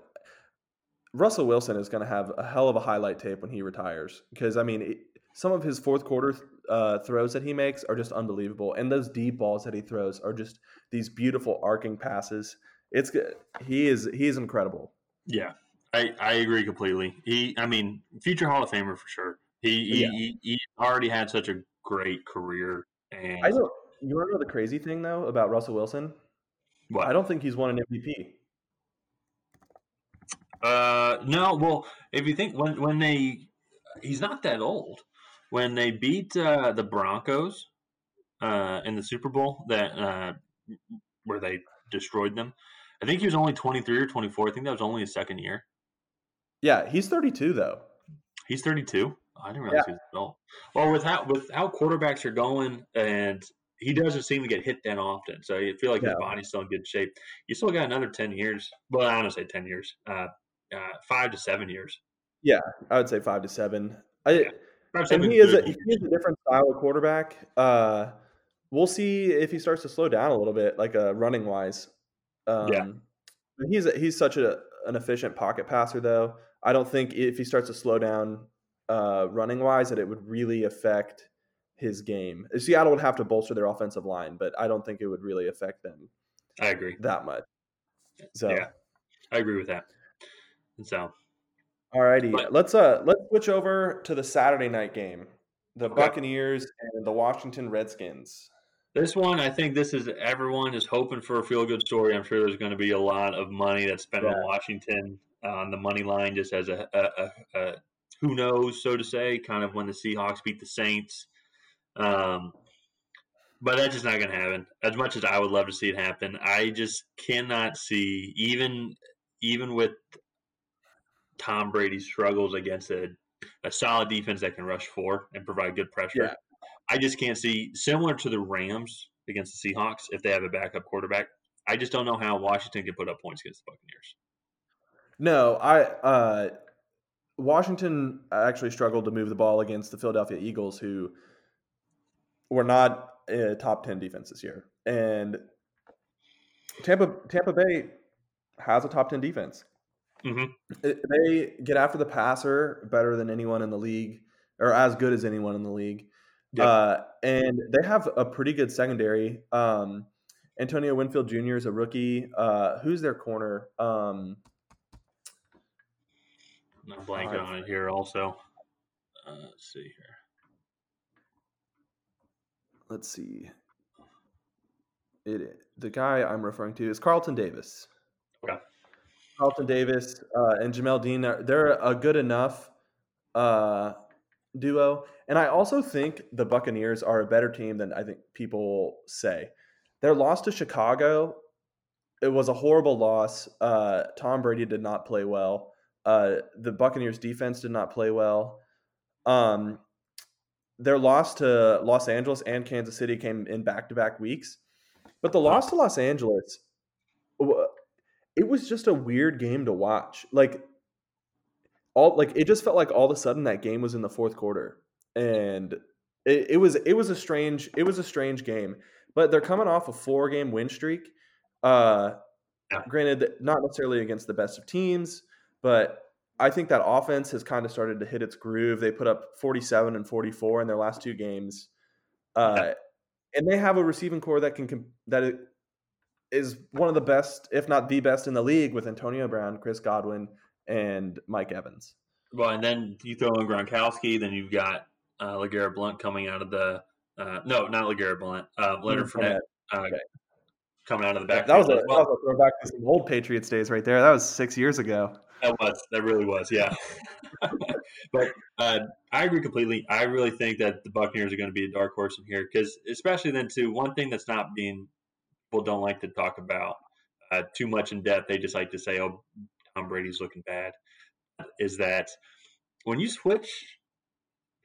Russell Wilson is going to have a hell of a highlight tape when he retires because I mean, it, some of his fourth quarter uh, throws that he makes are just unbelievable, and those deep balls that he throws are just these beautiful arcing passes. It's good. He is he is incredible. Yeah, I, I agree completely. He, I mean, future Hall of Famer for sure. He yeah. he, he already had such a great career, and I know you want to know the crazy thing though about Russell Wilson? What? I don't think he's won an MVP. Uh, no. Well, if you think when when they, he's not that old. When they beat uh, the Broncos uh, in the Super Bowl, that uh, where they destroyed them, I think he was only twenty three or twenty four. I think that was only his second year. Yeah, he's thirty two though. He's thirty two. I didn't realize yeah. he was old. Well, with how with how quarterbacks are going, and he doesn't seem to get hit that often. So you feel like yeah. his body's still in good shape. You still got another ten years. Well, I don't say ten years. Uh, uh, five to seven years. Yeah, I would say five to seven. I, yeah. and he is a, he is a different style of quarterback. Uh, we'll see if he starts to slow down a little bit, like uh, running wise. Um, yeah, he's he's such a an efficient pocket passer, though. I don't think if he starts to slow down uh, running wise, that it would really affect his game. Seattle would have to bolster their offensive line, but I don't think it would really affect them. I agree that much. So yeah, I agree with that. So, alrighty, but, let's uh let's switch over to the Saturday night game, the okay. Buccaneers and the Washington Redskins. This one, I think this is everyone is hoping for a feel good story. I'm sure there's going to be a lot of money that's spent yeah. on Washington on the money line, just as a, a, a, a who knows, so to say, kind of when the Seahawks beat the Saints um, but that's just not going to happen. As much as I would love to see it happen, I just cannot see even even with Tom Brady's struggles against a, a solid defense that can rush four and provide good pressure. Yeah. I just can't see similar to the Rams against the Seahawks if they have a backup quarterback. I just don't know how Washington can put up points against the Buccaneers. No, I uh, Washington actually struggled to move the ball against the Philadelphia Eagles, who were not a top 10 defense this year. And Tampa Tampa Bay has a top 10 defense. Mm-hmm. They get after the passer better than anyone in the league, or as good as anyone in the league. Yep. Uh, and they have a pretty good secondary. Um, Antonio Winfield Jr. is a rookie. Uh, who's their corner? Um, I'm blanking on it here. Also, uh, let's see here let's see. It the guy I'm referring to is Carlton Davis. Okay. Carlton Davis uh, and Jamel Dean, they're a good enough uh, duo. And I also think the Buccaneers are a better team than I think people say. Their loss to Chicago, it was a horrible loss. Uh, Tom Brady did not play well. Uh, the Buccaneers defense did not play well. Um, their loss to Los Angeles and Kansas City came in back to back weeks. But the loss to Los Angeles, it was just a weird game to watch. Like, all like it just felt like all of a sudden that game was in the fourth quarter, and it, it was it was a strange it was a strange game. But they're coming off a four game win streak. Uh, Yeah. Granted, not necessarily against the best of teams, but I think that offense has kind of started to hit its groove. They put up 47 and 44 in their last two games. Uh, yeah. And they have a receiving corps that can that is one of the best, if not the best, in the league with Antonio Brown, Chris Godwin, and Mike Evans. Well, and then you throw in Gronkowski, then you've got uh, LeGarrette Blunt coming out of the uh, no, not LeGarrette Blunt, uh, Leonard mm, Fournette uh, okay. Coming out of the back. That was, a, well. that was a throwback to some old Patriots days right there. That was six years ago. That was that really was, yeah. but uh, I agree completely. I really think that the Buccaneers are going to be a dark horse in here because, especially then too, one thing that's not being people don't like to talk about uh, too much in depth. They just like to say, "Oh, Tom Brady's looking bad." Is that when you switch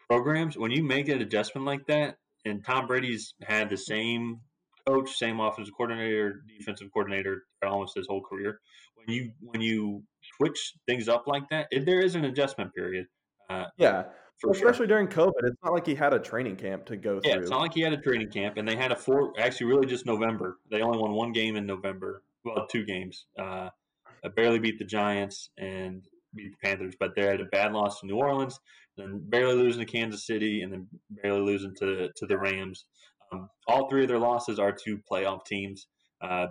programs, when you make an adjustment like that, and Tom Brady's had the same coach, same offensive coordinator, defensive coordinator almost his whole career. When you when you switch things up like that, it, there is an adjustment period. Uh, yeah, especially sure. during COVID, it's not like he had a training camp to go yeah, through. it's not like he had a training camp, and they had a four. Actually, really just November. They only won one game in November. Well, two games. Uh, barely beat the Giants and beat the Panthers, but they had a bad loss to New Orleans, then barely losing to Kansas City, and then barely losing to to the Rams. Um, all three of their losses are to playoff teams. Uh,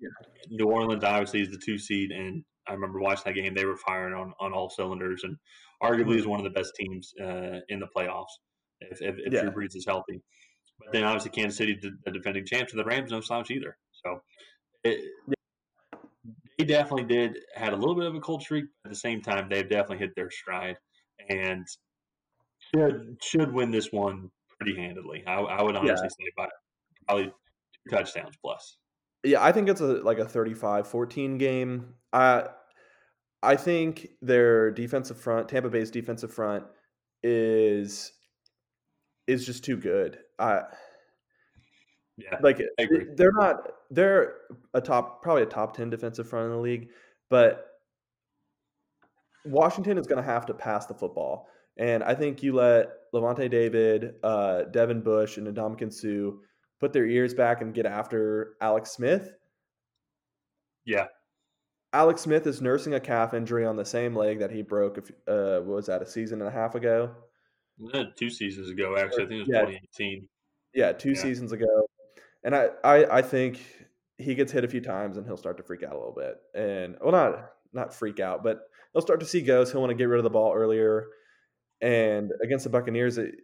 yeah. New Orleans obviously is the two seed, and I remember watching that game. They were firing on, on all cylinders, and arguably is one of the best teams uh, in the playoffs if, if, if yeah. Drew Brees is healthy. But then obviously Kansas City, the defending champs, and the Rams no slouch either. So it, they definitely did had a little bit of a cold streak. At the same time, they've definitely hit their stride and should should win this one pretty handedly. I, I would honestly yeah. say by probably two touchdowns plus. Yeah, I think it's a like a 35-14 game. I I think their defensive front, Tampa Bay's defensive front, is is just too good. I yeah, like they're not they're a top probably a top ten defensive front in the league, but Washington is going to have to pass the football, and I think you let Lavonte David, uh, Devin Bush, and Ndamukong Suh put their ears back and get after Alex Smith. Yeah, Alex Smith is nursing a calf injury on the same leg that he broke. If uh, was that a season and a half ago? two seasons ago, actually. I think it was yeah. 2018. Yeah, two yeah. seasons ago. And I, I, I think he gets hit a few times and he'll start to freak out a little bit. And well, not not freak out, but he'll start to see ghosts. He'll want to get rid of the ball earlier. And against the Buccaneers, it,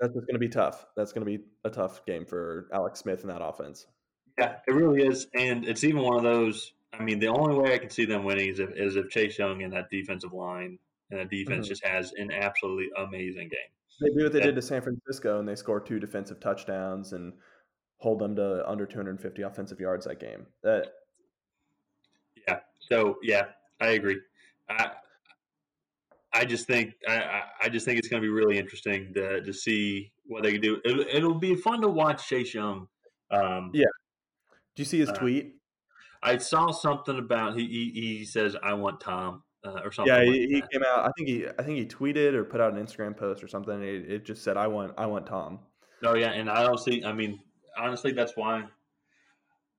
that's just going to be tough. That's going to be a tough game for Alex Smith and that offense. Yeah, it really is, and it's even one of those. I mean, the only way I can see them winning is if, is if Chase Young and that defensive line and that defense mm-hmm. just has an absolutely amazing game. They do what they did to San Francisco, and they score two defensive touchdowns and hold them to under 250 offensive yards that game. That, yeah. So yeah, I agree. I I just think I, I just think it's going to be really interesting to to see what they can do. It, it'll be fun to watch Chase Young. Um, yeah, do you see his uh, tweet? I saw something about he he, he says I want Tom uh, or something. Yeah, like he, he came out. I think he I think he tweeted or put out an Instagram post or something. It, it, just said I want I want Tom. Oh yeah, and I don't see. I mean, honestly, that's why.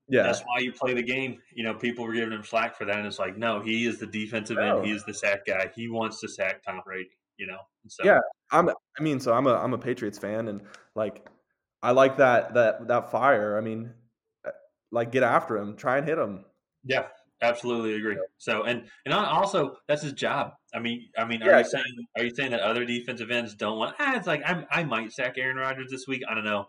Yeah, that's why you play the game. You know, people were giving him slack for that, and it's like, no, he is the defensive end. He is the sack guy. He wants to sack Tom Brady. You know. So. Yeah, I'm. I mean, so I'm a I'm a Patriots fan, and like, I like that that that fire. I mean, like get after him, try and hit him. Yeah, absolutely agree. So and and also that's his job. I mean, I mean, are yeah, you saying are you saying that other defensive ends don't want? Ah, it's like I I might sack Aaron Rodgers this week. I don't know.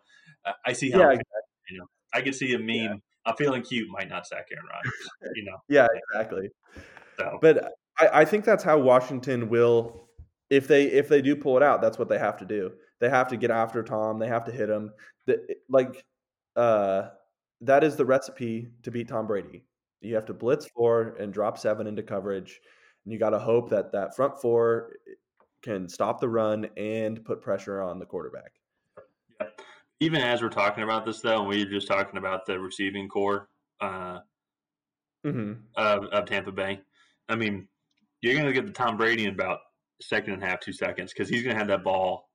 I see how yeah, exactly. you know. I could see a meme. Yeah. I'm feeling cute. Might not sack Aaron Rodgers. You know. yeah, exactly. So. But I, I think that's how Washington will, if they if they do pull it out, that's what they have to do. They have to get after Tom. They have to hit him. The, like uh, that is the recipe to beat Tom Brady. You have to blitz four and drop seven into coverage, and you got to hope that that front four can stop the run and put pressure on the quarterback. Yeah. Even as we're talking about this, though, and we are just talking about the receiving corps uh, mm-hmm. of, of Tampa Bay. I mean, you're going to get the Tom Brady in about second and a half, two seconds, because he's going to have that ball,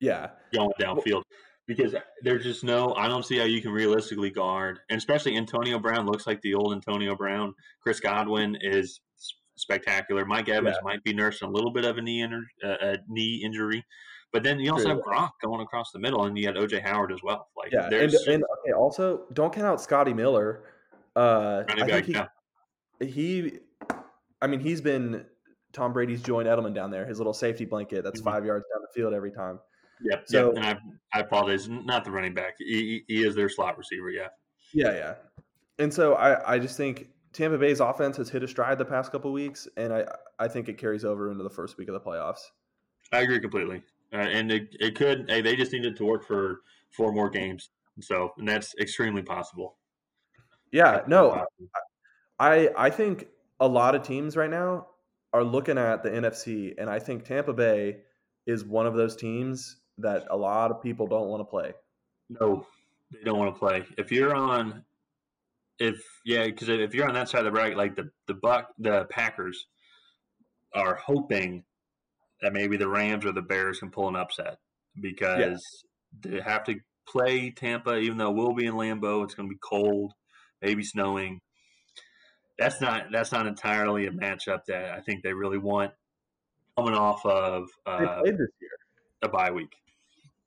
yeah, going downfield. because there's just no. I don't see how you can realistically guard, and especially Antonio Brown looks like the old Antonio Brown. Chris Godwin is spectacular. Mike Evans yeah. might be nursing a little bit of a knee uh, a knee injury, but then you also have Gronk going across the middle, and you got OJ Howard as well. Like, yeah, and, and okay, also don't count out Scotty Miller. Uh, I think he, yeah. he, I mean, he's been Tom Brady's Julian Edelman down there, his little safety blanket that's mm-hmm. five yards down the field every time. Yep. So, yep. And I, I apologize, not the running back. He, he is their slot receiver. Yeah. Yeah, yeah. And so I, I just think Tampa Bay's offense has hit a stride the past couple weeks, and I, I think it carries over into the first week of the playoffs. I agree completely, uh, and it, it could. Hey, they just needed to work for four more games, so and that's extremely possible. Yeah, no, I I think a lot of teams right now are looking at the NFC, and I think Tampa Bay is one of those teams that a lot of people don't want to play. No, they don't want to play. If you're on, if yeah, because if you're on that side of the bracket, like the the Buck, the Packers are hoping that maybe the Rams or the Bears can pull an upset because yeah. they have to play Tampa, even though we'll be in Lambeau. It's going to be cold, maybe snowing. That's not that's not entirely a matchup that I think they really want coming off of uh, this year. a bye week.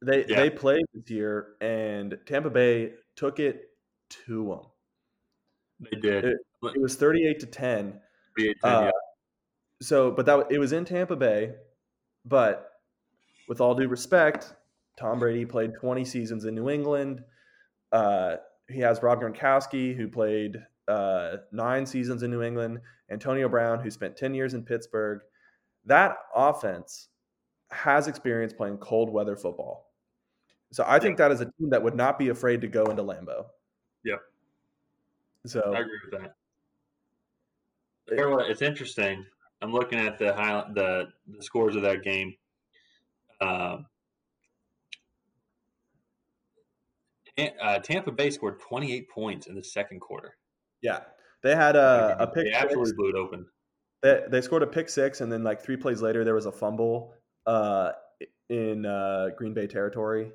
They yeah. they played this year, and Tampa Bay took it to them. They did. It, it was thirty-eight to ten. 38 10 uh, yeah. So, but that it was in Tampa Bay. But with all due respect, Tom Brady played twenty seasons in New England. Uh, he has Rob Gronkowski, who played uh, nine seasons in New England. Antonio Brown, who spent ten years in Pittsburgh. That offense has experience playing cold weather football. So I think that is a team that would not be afraid to go into Lambeau. Yeah. So I agree with that. It's interesting. I'm looking at the high, the the scores of that game. Um, uh, Tampa Bay scored 28 points in the second quarter. Yeah, they had a, a pick. They absolutely blew it open. They, they scored a pick six, and then like three plays later, there was a fumble uh, in uh, Green Bay territory.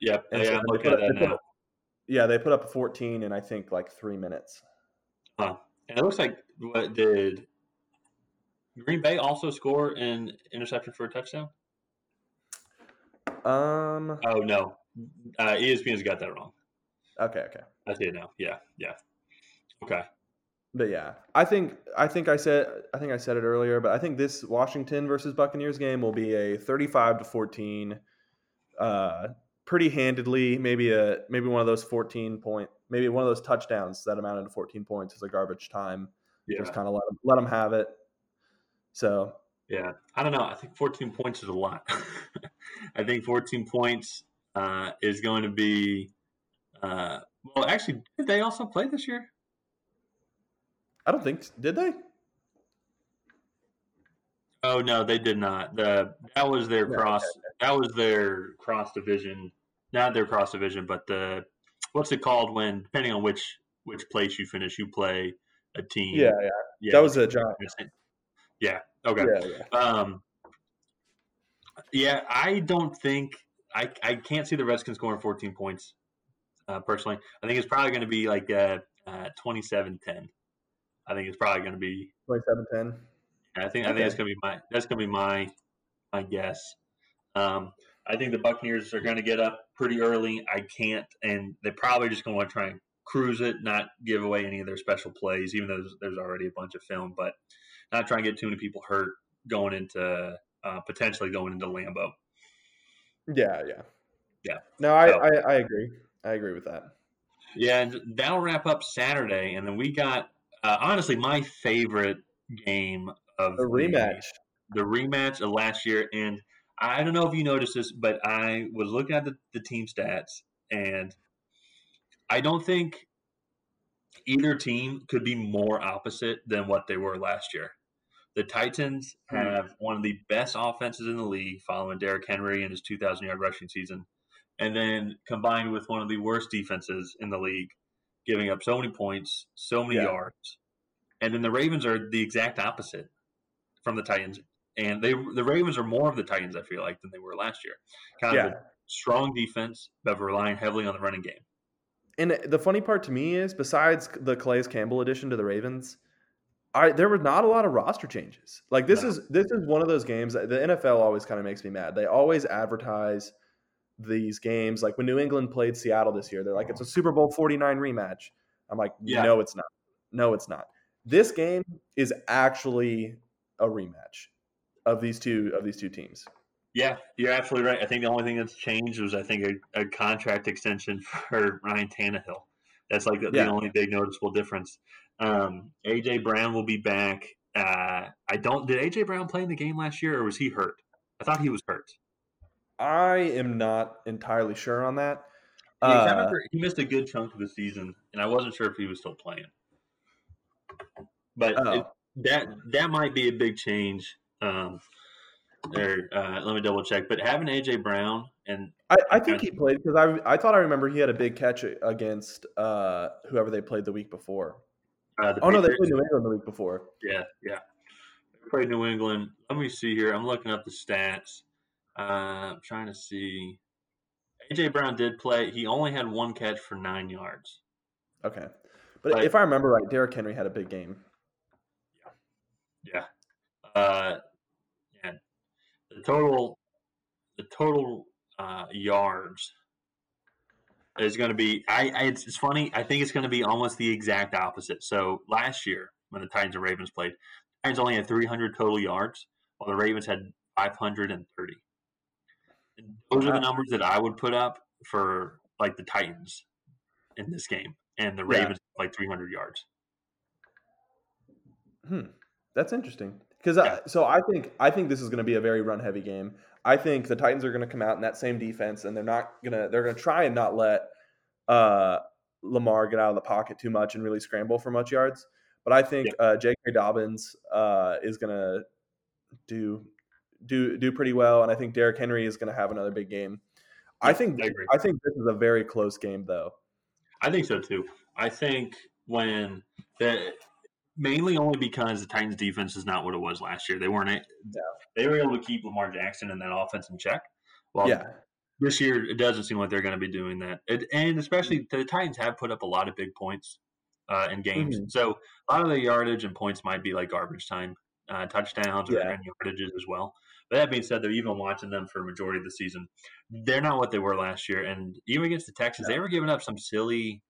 Yep. And yeah, so at that now. Up, yeah, they put up 14 in I think like three minutes. Huh. And it looks like what did Green Bay also score an interception for a touchdown? Um. Oh no, uh, ESPN's got that wrong. Okay. Okay. I see it now. Yeah. Yeah. Okay. But yeah, I think I think I said I think I said it earlier, but I think this Washington versus Buccaneers game will be a 35 to 14 uh, pretty handedly. Maybe a maybe one of those fourteen point, maybe one of those touchdowns that amounted to fourteen points is a garbage time. Yeah. Just kind of let them, let them have it. So yeah, I don't know. I think fourteen points is a lot. I think fourteen points uh, is going to be. Uh, well, actually, did they also play this year? I don't think did they. Oh no, they did not. The that was their cross. That was their cross division. Not their cross division, but the what's it called when depending on which which place you finish, you play a team. Yeah, yeah. yeah that was a job. Yeah. Okay. Yeah, yeah. Um. Yeah, I don't think I I can't see the Redskins scoring 14 points. Uh, personally, I think it's probably going to be like uh, uh, 27-10. I think it's probably going to be 27-10. I think. I think that's gonna be my that's gonna be my my guess. Um, I think the Buccaneers are going to get up pretty early. I can't, and they're probably just going to want to try and cruise it, not give away any of their special plays, even though there's, there's already a bunch of film, but not try and get too many people hurt going into uh, potentially going into Lambeau. Yeah, yeah, yeah. No, I, so, I, I agree. I agree with that. Yeah, and that'll wrap up Saturday, and then we got uh, honestly my favorite game of the rematch. The, the, rematch of last year. And I don't know if you noticed this, but I was looking at the, the team stats, and I don't think either team could be more opposite than what they were last year. The Titans hmm. have one of the best offenses in the league following Derrick Henry and his 2,000 yard rushing season. And then combined with one of the worst defenses in the league, giving up so many points, so many yeah. yards. And then the Ravens are the exact opposite from the Titans, and they the Ravens are more of the Titans. I feel like than they were last year. Kind yeah. of strong defense, but relying heavily on the running game. And the funny part to me is, besides the Calais Campbell addition to the Ravens, I there were not a lot of roster changes. Like this No. is this is one of those games that the NFL always kind of makes me mad. They always advertise these games like when New England played Seattle this year. They're like it's a Super Bowl 49 rematch. I'm like Yeah. no it's not. No it's not. This game is actually a rematch of these two of these two teams. Yeah, you're absolutely right. I think the only thing that's changed was I think a, a contract extension for Ryan Tannehill. That's like the, Yeah. the only big noticeable difference. Um, AJ Brown will be back. Uh, I don't. Did AJ Brown play in the game last year, or was he hurt? I thought he was hurt. I am not entirely sure on that. Yeah, 'cause I Uh, remember he missed a good chunk of the season, and I wasn't sure if he was still playing. But Oh. it, that that might be a big change. Um, there, uh, let me double check. But having AJ Brown and I, I think he played because I I thought I remember he had a big catch against uh, whoever they played the week before. Uh, Oh no, they played New England the week before. Yeah, yeah. They played New England. Let me see here. I'm looking up the stats. Uh, I'm trying to see. AJ Brown did play. He only had one catch for nine yards. Okay, but Right. if I remember right, Derrick Henry had a big game. Yeah. Uh, yeah. The total, the total uh, yards is going to be. I, I it's, it's funny. I think it's going to be almost the exact opposite. So last year when the Titans and Ravens played, Titans only had 300 total yards, while the Ravens had 530. And those are the numbers that I would put up for like the Titans in this game, and the Yeah. Ravens like 300 yards. Hmm, that's interesting. Because Yeah. so I think I think this is going to be a very run heavy game. I think the Titans are going to come out in that same defense, and they're not gonna they're going to try and not let uh, Lamar get out of the pocket too much and really scramble for much yards. But I think uh, J.K. Dobbins uh, is going to do do do pretty well, and I think Derrick Henry is going to have another big game. I think I agree. I think this is a very close game, though. I think so too. I think when the mainly only because the Titans defense is not what it was last year. They weren't a- they were able to keep Lamar Jackson and that offense in check. Well, yeah, this year it doesn't seem like they're going to be doing that. It, and especially the Titans have put up a lot of big points uh, in games. Mhm. So a lot of the yardage and points might be like garbage time uh, touchdowns or Yeah. and yardages as well. But that being said, though, even watching them for a majority of the season, they're not what they were last year. And even against the Texans, they were giving up some silly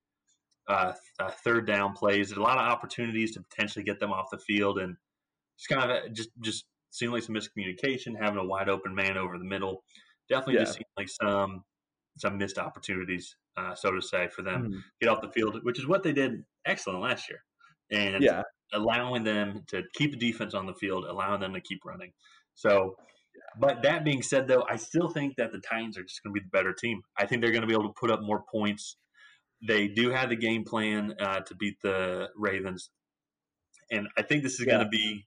uh, uh, third down plays. There's a lot of opportunities to potentially get them off the field, and just kind of just just seemed like some miscommunication, having a wide open man over the middle. Definitely just Yeah. seemed like some some missed opportunities, uh, so to say, for them Mhm. get off the field, which is what they did excellent last year, and yeah, allowing them to keep the defense on the field, allowing them to keep running. So, but that being said, though, I still think that the Titans are just going to be the better team. I think they're going to be able to put up more points. They do have the game plan uh, to beat the Ravens, and I think this is going to be.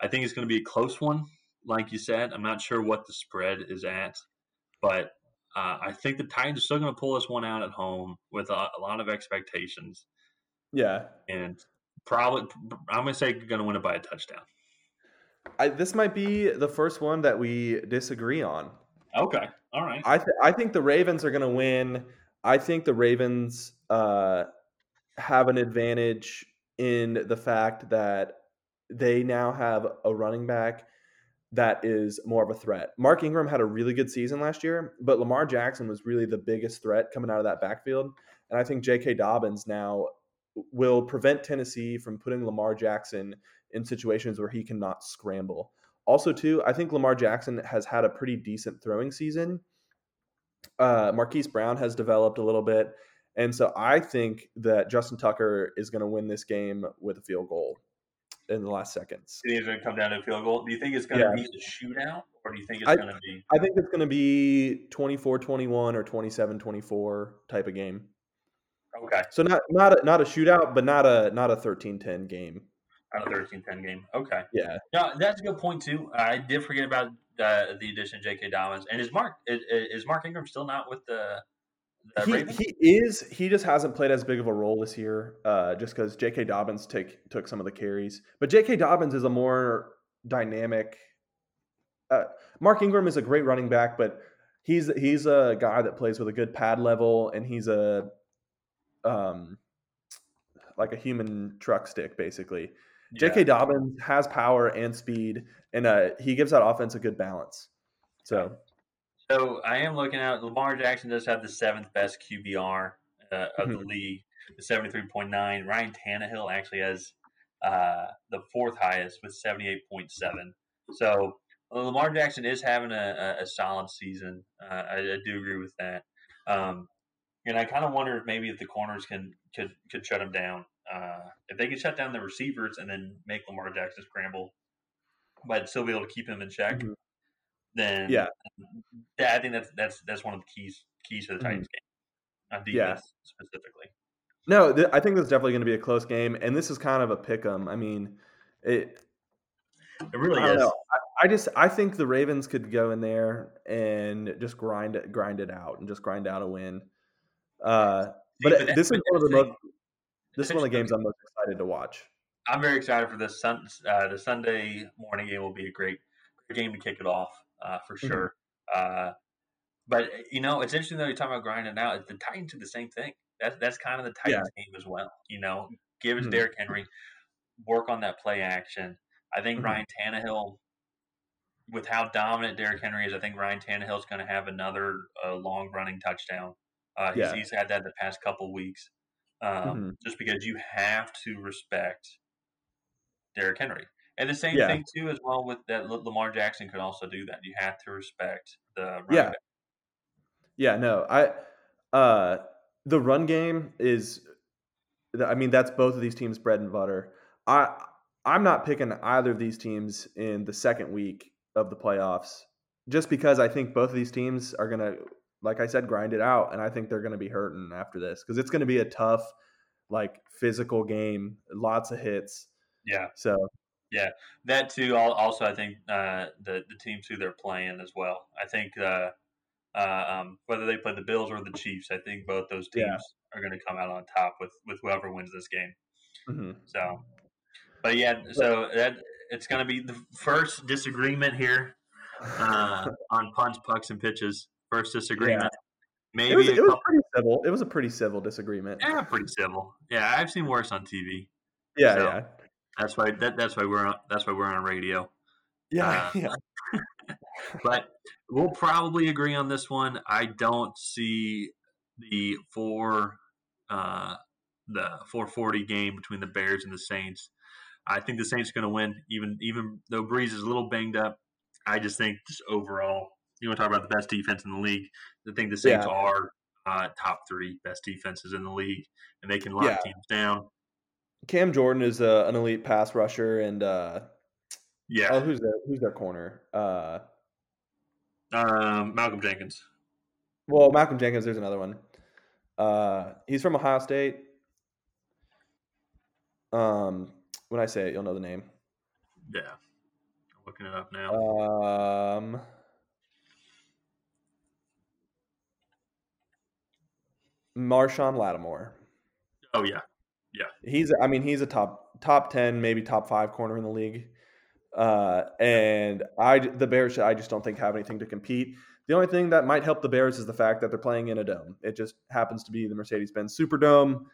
I think it's going to be a close one, like you said. I'm not sure what the spread is at, but uh, I think the Titans are still going to pull this one out at home with a, a lot of expectations, yeah. and probably I'm going to say going to win it by a touchdown. I, this might be the first one that we disagree on. Okay. All right. I th- I think the Ravens are going to win. I think the Ravens uh, have an advantage in the fact that they now have a running back that is more of a threat. Mark Ingram had a really good season last year, but Lamar Jackson was really the biggest threat coming out of that backfield. And I think J.K. Dobbins now will prevent Tennessee from putting Lamar Jackson in situations where he cannot scramble. Also, too, I think Lamar Jackson has had a pretty decent throwing season. Uh, Marquise Brown has developed a little bit. And so I think that Justin Tucker is going to win this game with a field goal in the last seconds. Think it's going to come down to a field goal? Do you think it's going to be a shootout, or do you think it's I- going to be? I think it's going to be 24-21 or 27-24 type of game. Okay, So not not a, not a shootout, but not a not a 13-10 game. on a 13-10 game. Okay. Yeah. No, that's a good point too. I did forget about uh, the addition of J.K. Dobbins and is Mark is, is Mark Ingram still not with the, the He, Ravens? he is he just hasn't played as big of a role this year uh, just because J.K. Dobbins take took some of the carries. But J.K. Dobbins is a more dynamic. Uh, Mark Ingram is a great running back, but he's he's a guy that plays with a good pad level, and he's a um like a human truck stick basically. Yeah. J.K. Dobbins has power and speed, and uh, he gives that offense a good balance. So So I am looking at Lamar Jackson does have the seventh best QBR uh, of the Mhm. league, the seventy three point nine. Ryan Tannehill actually has uh, the fourth highest with seventy eight point seven. So Lamar Jackson is having a, a, a solid season. Uh, I, I do agree with that. Um, and I kind of wonder if maybe if the corners can could could shut him down. Uh, if they could shut down the receivers and then make Lamar Jackson scramble, but still be able to keep him in check, Mhm. then Yeah. yeah, I think that's that's that's one of the keys keys to the Titans game on Mm-hmm. Yeah. defense specifically. no, th- I think this is definitely going to be a close game, and this is kind of a pick 'em. I mean, it. It really I is. I, I just I think the Ravens could go in there and just grind it, grind it out, and just grind out a win. Uh, but See, it- this is one of the that's most. This is one of the games I'm most excited to watch. I'm very excited for this. Sun, uh, the Sunday morning game will be a great, great game to kick it off uh, for Mhm. sure. Uh, but you know, it's interesting though. You're talking about grinding out. The Titans do the same thing. That's that's kind of the Yeah. Titans game as well. You know, give to Mhm. Derrick Henry, work on that play action. I think Mhm. Ryan Tannehill, with how dominant Derrick Henry is, I think Ryan Tannehill is going to have another uh, long running touchdown. Uh, he's, Yeah. he's had that the past couple weeks. Um, Mhm. Just because you have to respect Derrick Henry. And the same Yeah. thing too, as well with that. Lamar Jackson could also do that. You have to respect the running Yeah. back. Yeah, no, I uh the run game is I mean that's both of these teams bread and butter. I I'm not picking either of these teams in the second week of the playoffs just because I think both of these teams are going to like I said grind it out and I think they're going to be hurting after this cuz it's going to be a tough like physical game, lots of hits. Yeah, So, Yeah, that too. Also, I think uh, the the teams who they're playing as well. I think uh, uh, um, whether they play the Bills or the Chiefs, I think both those teams Yeah. are going to come out on top with with whoever wins this game. mhm. So, but yeah, so that it's going to be the first disagreement here uh, on punts, pucks, and pitches. First disagreement. Maybe it was, a it was pretty civil. It was a pretty civil disagreement. yeah, pretty civil. Yeah, I've seen worse on TV. Yeah, So, yeah. That's why that, that's why we're on, that's why we're on radio. Yeah, uh, yeah. But we'll probably agree on this one. I don't see the four uh, the 440 game between the Bears and the Saints. I think the Saints are going to win, even even though Brees is a little banged up. I just think just overall, you want to talk about the best defense in the league. I think the Saints Yeah. are uh, top three best defenses in the league, and they can lock Yeah. teams down. Cam Jordan is a, an elite pass rusher, and uh, Yeah, oh, who's their who's their corner? Uh, um, Malcolm Jenkins. well, Malcolm Jenkins. There's another one. Uh, he's from Ohio State. Um, when I say it, you'll know the name. Yeah, I'm looking it up now. Um, Marshon Lattimore. oh yeah, yeah. He's, I mean, he's a top top ten, maybe top five corner in the league. Uh, and I, the Bears, I just don't think have anything to compete. The only thing that might help the Bears is the fact that they're playing in a dome. It just happens to be the Mercedes-Benz Superdome,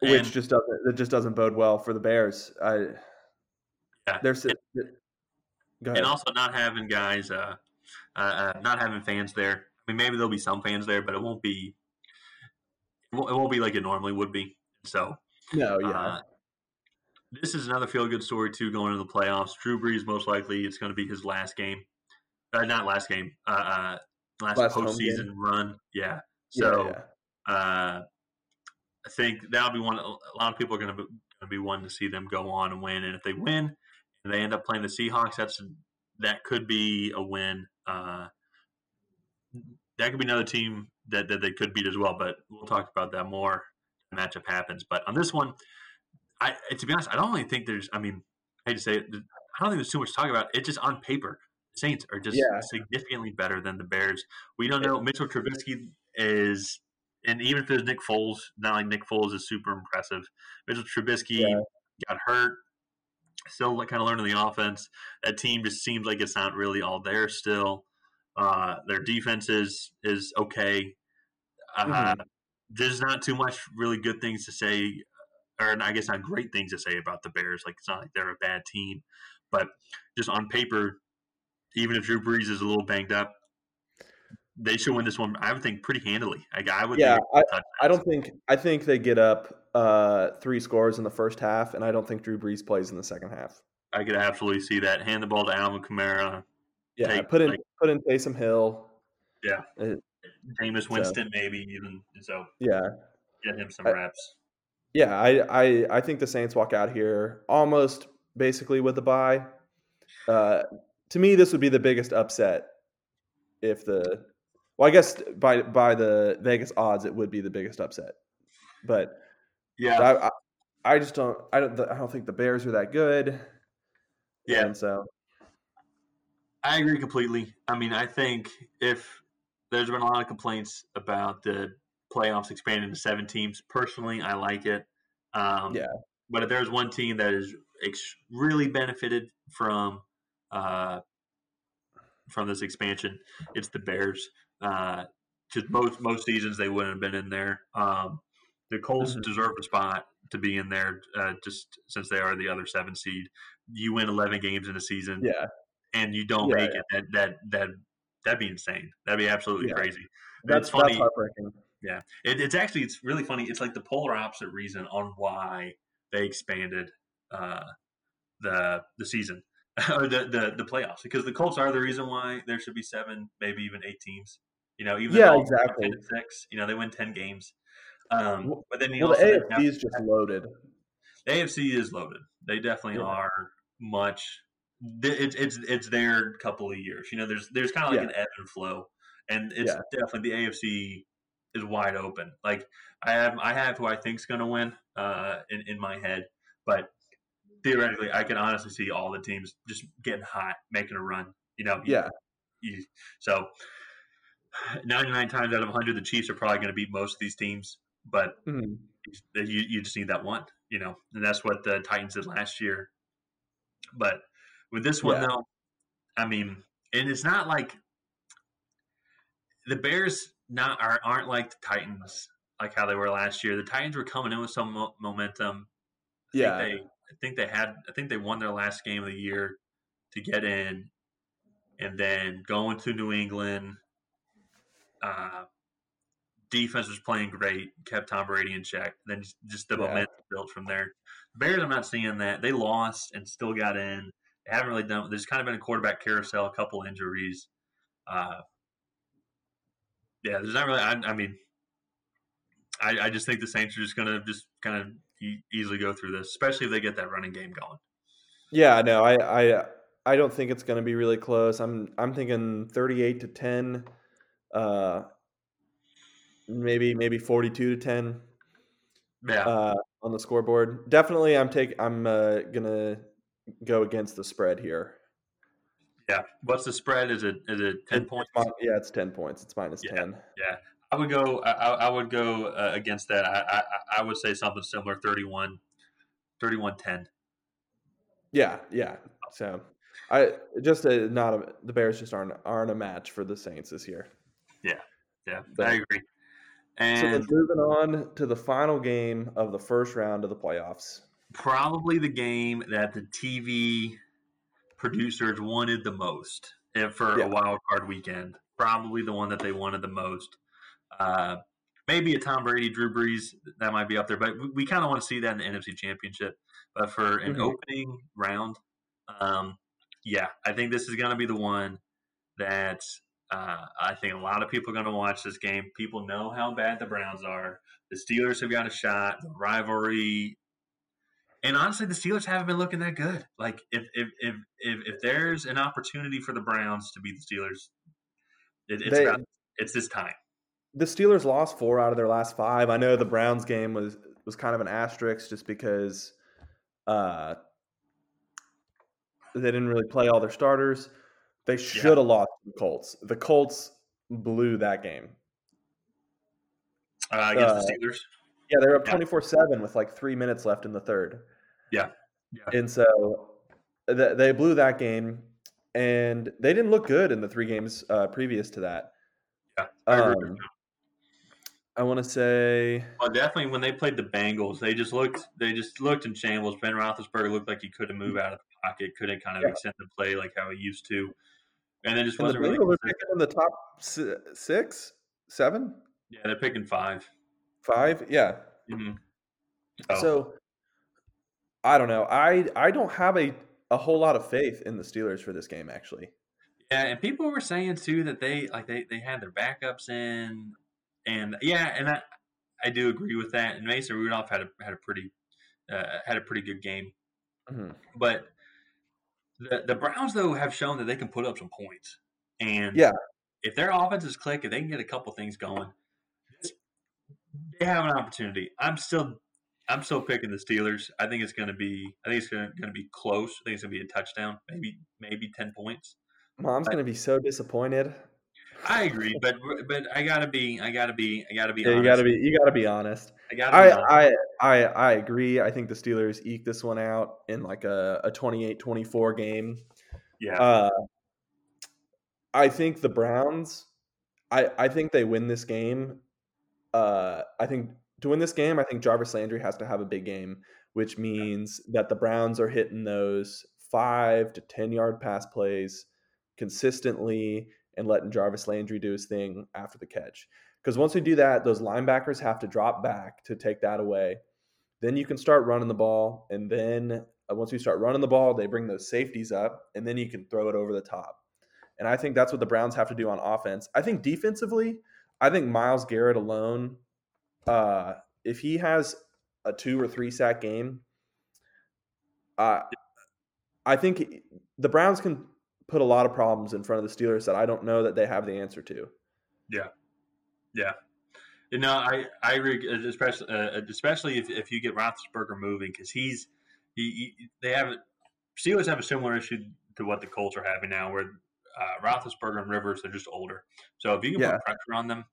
which just doesn't it just doesn't bode well for the Bears. I, Yeah. there's, and also not having guys, uh, uh, uh, not having fans there. I mean, maybe there'll be some fans there, but it won't be. It won't, be like it normally would be. So no, yeah, uh, this is another feel good story too. Going into the playoffs, Drew Brees most likely it's going to be his last game. Uh, not last game. Uh, uh, last, Last postseason run. Yeah. Yeah, So yeah. uh, I think that'll be one. A lot of people are going to be, going to be wanting to see them go on and win. And if they win, and they end up playing the Seahawks, that's that could be a win. Uh, that could be another team that, that they could beat as well. But we'll talk about that more. Matchup happens, but on this one, I to be honest, I don't really think there's. I mean, I hate to say it, I don't think there's too much to talk about. It's just on paper. Saints are just Yeah. significantly better than the Bears. We don't know. Mitchell Trubisky is, and even if there's Nick Foles, not like Nick Foles is super impressive. Mitchell Trubisky Yeah. got hurt, still kind of learning the offense. That team just seems like it's not really all there still. Uh, their defense is is okay. Uh, mm-hmm. There's not too much really good things to say, or I guess not great things to say about the Bears. Like it's not like they're a bad team, but just on paper, even if Drew Brees is a little banged up, they should win this one. I would think pretty handily. I, I would. Yeah, I, I, don't think. I think they get up uh, three scores in the first half, and I don't think Drew Brees plays in the second half. I could absolutely see that. Hand the ball to Alvin Kamara. Yeah, take, put in like, put in Taysom Hill. Yeah, uh, Jameis Winston so, maybe even so. Yeah, get him some I, reps. Yeah, I, I I think the Saints walk out here almost basically with a bye. Uh, to me, this would be the biggest upset if the well, I guess by by the Vegas odds, it would be the biggest upset. But yeah, I, I, I just don't. I don't. I don't think the Bears are that good. Yeah, and so I agree completely. I mean, I think if there's been a lot of complaints about the playoffs expanding to seven teams, personally, I like it. Um, yeah. But if there's one team that that is really benefited from uh, from this expansion, it's the Bears. Uh, most most seasons they wouldn't have been in there. Um, the Colts mm-hmm. deserve a spot to be in there, uh, just since they are the other seven seed. You win eleven games in a season, yeah, and you don't yeah, make yeah. it. That that that that'd be insane. That'd be absolutely yeah. crazy. That's, funny. That's heartbreaking. Yeah, it, it's actually it's really funny. It's like the polar opposite reason on why they expanded uh, the the season or the, the the playoffs because the Colts are the reason why there should be seven, maybe even eight teams. You know, even yeah, exactly. six, you know, they win ten games. Um, but then well, the AFC is just loaded. The AFC is loaded. They definitely yeah. are much. It's it's it's their couple of years. You know, there's there's kind of like yeah. an ebb and flow, and it's yeah. definitely the AFC is wide open. Like I have I have who I think is going to win uh, in in my head, but theoretically, I can honestly see all the teams just getting hot, making a run. You know, yeah. You, so 99 times out of 100, the Chiefs are probably going to beat most of these teams, but mm-hmm. you, you just need that one, you know, and that's what the Titans did last year. But with this one, yeah. though, I mean, and it's not like the Bears not are, aren't like the Titans, like how they were last year. The Titans were coming in with some mo- momentum. I yeah, they, I think they had. I think they won their last game of the year to get in, and then going to New England. Uh, defense was playing great, kept Tom Brady in check. Then just the yeah. momentum built from there. Bears, I'm not seeing that. They lost and still got in. Haven't really done. There's kind of been a quarterback carousel, a couple injuries. Uh, yeah, there's not really. I, I mean, I, I, just think the Saints are just going to just kind of e- easily go through this, especially if they get that running game going. Yeah, no, I I I don't think it's going to be really close. I'm I'm thinking 38 to 10. Uh, maybe maybe 42 to 10. Yeah. Uh, on the scoreboard. Definitely I'm take I'm uh, going to go against the spread here. Yeah. What's the spread? Is it is it 10 it's, points? Yeah, it's 10 points. It's minus yeah. 10. Yeah. I would go. I, I would go uh, against that. I, I, I would say something similar. 31, 31 10. Yeah, yeah. So, I just a, not a, the Bears just aren't aren't a match for the Saints this year. Yeah, yeah, I agree. And so moving on to the final game of the first round of the playoffs. Probably the game that the TV producers wanted the most for yeah. a wild card weekend. Probably the one that they wanted the most. Uh, maybe a Tom Brady, Drew Brees, that might be up there, but we, we kind of want to see that in the NFC Championship. But for an mm-hmm. opening round, um, yeah, I think this is going to be the one that uh, I think a lot of people are going to watch this game. People know how bad the Browns are. The Steelers have got a shot. The rivalry, and honestly, the Steelers haven't been looking that good. Like if if if if, if there's an opportunity for the Browns to beat the Steelers, it, it's they, about, it's this time the Steelers lost four out of their last five. I know the Browns game was was kind of an asterisk just because uh, they didn't really play all their starters. They should have yeah. lost the Colts. The Colts blew that game uh, against uh, the Steelers. Yeah, they were up twenty four seven with like three minutes left in the third. Yeah, yeah. And so th- they blew that game. and they didn't look good in the three games uh, previous to that. Yeah, I Um. I want to say, Well, definitely when they played the Bengals, they just looked they just looked in shambles. Ben Roethlisberger looked like he couldn't move out of the pocket, couldn't kind of Yeah. extend the play like how he used to, and then just and the wasn't really. Consistent. picking in the top six, seven, Yeah, they're picking five. Five. Yeah. hmm So I don't know. I I don't have a a whole lot of faith in the Steelers for this game. Actually, Yeah, and people were saying too that they like they, they had their backups in, and yeah, and I I do agree with that. And Mason Rudolph had a had a pretty uh, had a pretty good game, Mhm. but the the Browns though have shown that they can put up some points, and Yeah. if their offenses click, if they can get a couple things going, they have an opportunity. I'm still I'm still picking the Steelers. I think it's going to be I think it's going to be close. I think it's going to be a touchdown, maybe maybe ten points. Mom's gonna be so disappointed. I agree, but but I gotta be I gotta be I gotta be Yeah, honest. you gotta be you gotta be honest. I gotta be honest. I, I I I agree. I think the Steelers eke this one out in like a, a 28-24 game. yeah, Uh, I think the Browns. I I think they win this game. Uh, I think to win this game, I think Jarvis Landry has to have a big game, which means that the Browns are hitting those five to ten yard pass plays consistently and letting Jarvis Landry do his thing after the catch. Because once we do that, those linebackers have to drop back to take that away. Then you can start running the ball, and then uh, once we start running the ball, they bring those safeties up, and then you can throw it over the top. And I think that's what the Browns have to do on offense. I think defensively, I think Myles Garrett alone, uh, if he has a two or three sack game, uh, I think the Browns can put a lot of problems in front of the Steelers that I don't know that they have the answer to. yeah. Yeah. You know, I I agree, uh, especially uh, especially if, if you get Roethlisberger moving because he's he, he they have Steelers have a similar issue to what the Colts are having now, where uh, Roethlisberger and Rivers are just older. So if you can Yeah. put pressure on them,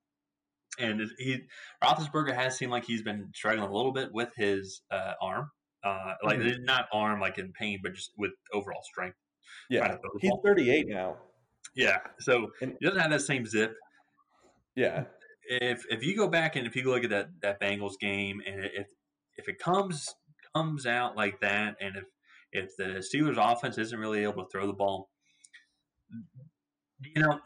and he Roethlisberger has seemed like he's been struggling a little bit with his uh, arm, uh, like Mhm. not arm like in pain, but just with overall strength. Yeah, Trying to throw the he's ball. 38 now. Yeah, so And- he doesn't have that same zip. Yeah, If if you go back and if you look at that that Bengals game, and if if it comes comes out like that, and if if the Steelers offense isn't really able to throw the ball, you know,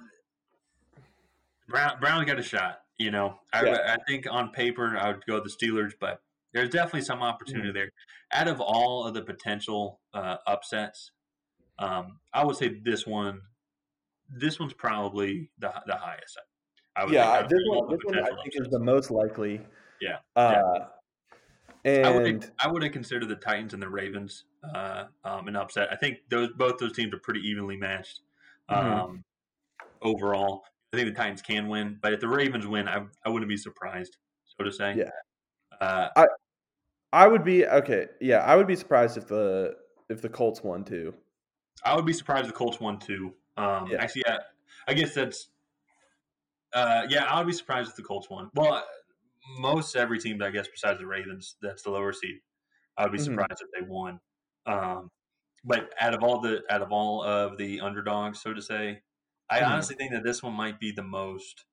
Brown Brown got a shot. You know, I, Yeah. I think on paper I would go the Steelers, but there's definitely some opportunity there. Out of all of the potential uh, upsets, um, I would say this one, this one's probably the the highest. I would yeah. This one, this one I think is the most likely. Yeah, Uh, I would and I would have considered the Titans and the Ravens uh, um, an upset. I think those both those teams are pretty evenly matched um, Mhm. Overall. I think the Titans can win, but if the Ravens win, I, I wouldn't be surprised, so to say. Yeah. Uh, I would be okay. Yeah, I would be surprised if the if the Colts won too. I would be surprised if the Colts won too. Um, Yeah. Actually, yeah, I guess that's. Uh, yeah, I would be surprised if the Colts won. Well, most every team, I guess, besides the Ravens, that's the lower seed. I would be Mhm. surprised if they won. Um, but out of all the out of all of the underdogs, so to say, I Mhm. honestly think that this one might be the most